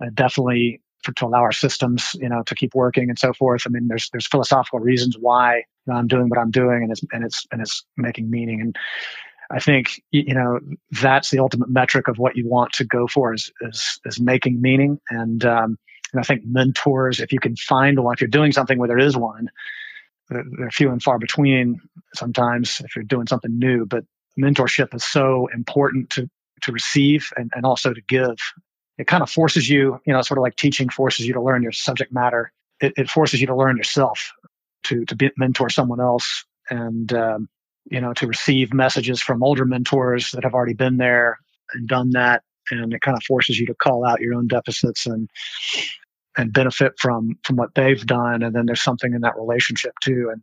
uh, definitely for, to allow our systems, you know, to keep working and so forth. I mean, there's, there's philosophical reasons why I'm doing what I'm doing and it's, and it's, and it's making meaning. And I think you know that's the ultimate metric of what you want to go for is is, is making meaning. And um, and I think mentors, if you can find one, if you're doing something where there is one, they're few and far between sometimes if you're doing something new. But mentorship is so important to to receive and, and also to give. It kind of forces you, you know, sort of like teaching forces you to learn your subject matter. It, it forces you to learn yourself to to be, mentor someone else. And um, you know, to receive messages from older mentors that have already been there and done that. And it kind of forces you to call out your own deficits and and benefit from from what they've done. And then there's something in that relationship too. And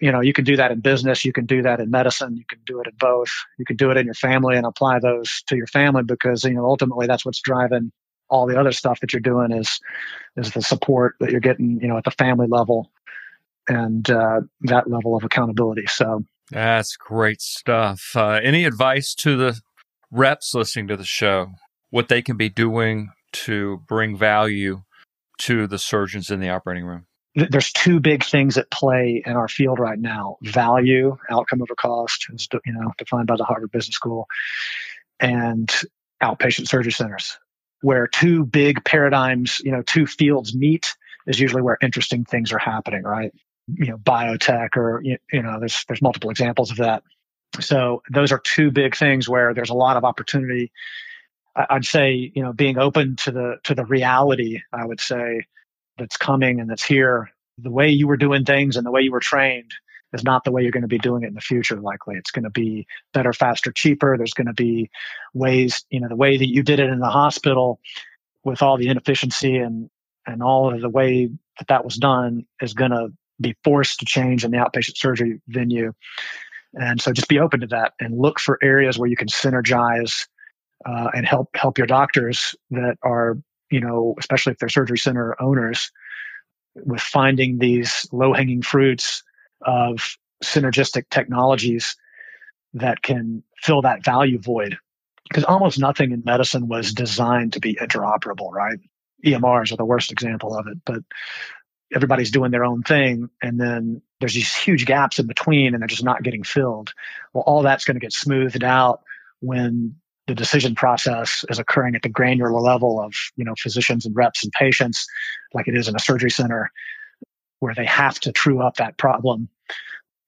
you know, you can do that in business, you can do that in medicine, you can do it in both. You can do it in your family and apply those to your family because you know ultimately that's what's driving all the other stuff that you're doing is is the support that you're getting, you know, at the family level and uh, that level of accountability. So that's great stuff. Uh, any advice to the reps listening to the show, what they can be doing to bring value to the surgeons in the operating room? There's two big things at play in our field right now: value, outcome over cost, is you know defined by the Harvard Business School, and outpatient surgery centers, where two big paradigms, you know, two fields meet is usually where interesting things are happening, right? You know biotech or you know there's there's multiple examples of that so those are two big things where there's a lot of opportunity i'd say you know being open to the to the reality i would say that's coming and that's here the way you were doing things and the way you were trained is not the way you're going to be doing it in the future. Likely, it's going to be better, faster, cheaper. There's going to be ways, you know, the way that you did it in the hospital with all the inefficiency and and all of the way that that was done is going to be forced to change in the outpatient surgery venue. And so just be open to that and look for areas where you can synergize uh, and help help your doctors that are, you know, especially if they're surgery center owners, with finding these low hanging fruits of synergistic technologies that can fill that value void. Because almost nothing in medicine was designed to be interoperable, right? EMRs are the worst example of it, but everybody's doing their own thing and then there's these huge gaps in between and they're just not getting filled. Well all that's going to get smoothed out when the decision process is occurring at the granular level of you know physicians and reps and patients like it is in a surgery center where they have to true up that problem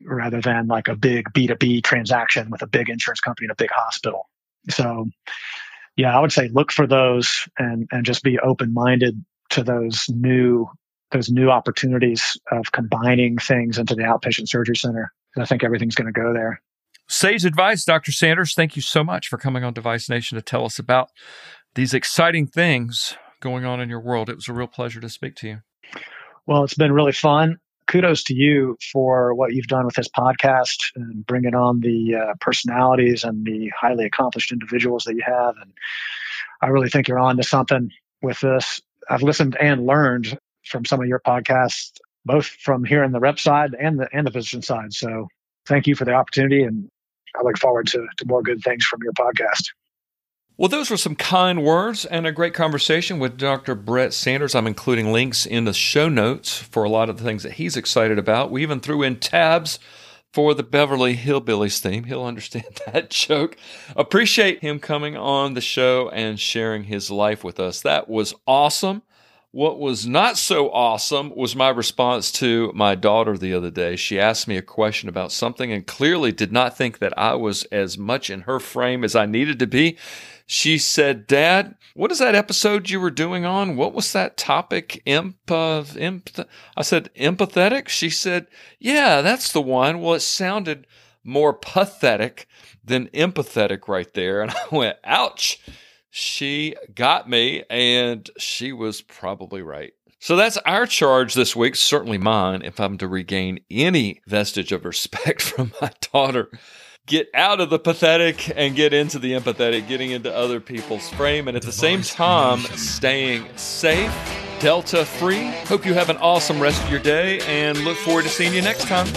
rather than like a big b2b transaction with a big insurance company and a big hospital. So yeah i would say look for those and and just be open minded to those new those new opportunities of combining things into the outpatient surgery center. I think everything's going to go there. Sage advice, Dr. Sanders. Thank you so much for coming on Device Nation to tell us about these exciting things going on in your world. It was a real pleasure to speak to you. Well, it's been really fun. Kudos to you for what you've done with this podcast and bringing on the uh, personalities and the highly accomplished individuals that you have. And I really think you're on to something with this. I've listened and learned from some of your podcasts, both from here in the rep side and the and the physician side. So thank you for the opportunity, and I look forward to, to more good things from your podcast. Well, those were some kind words and a great conversation with Dr. Brett Sanders. I'm including links in the show notes for a lot of the things that he's excited about. We even threw in tabs for the Beverly Hillbillies theme. He'll understand (laughs) that joke. Appreciate him coming on the show and sharing his life with us. That was awesome. What was not so awesome was my response to my daughter the other day. She asked me a question about something and clearly did not think that I was as much in her frame as I needed to be. She said, Dad, what is that episode you were doing on? What was that topic? Imp, uh, imp, I said, empathetic? She said, Yeah, that's the one. Well, it sounded more pathetic than empathetic right there. And I went, Ouch she got me, and she was probably right. So that's our charge this week, certainly mine, if I'm to regain any vestige of respect (laughs) from my daughter. Get out of the pathetic and get into the empathetic, getting into other people's frame, and at the same time, staying safe, Delta free. Hope you have an awesome rest of your day and look forward to seeing you next time.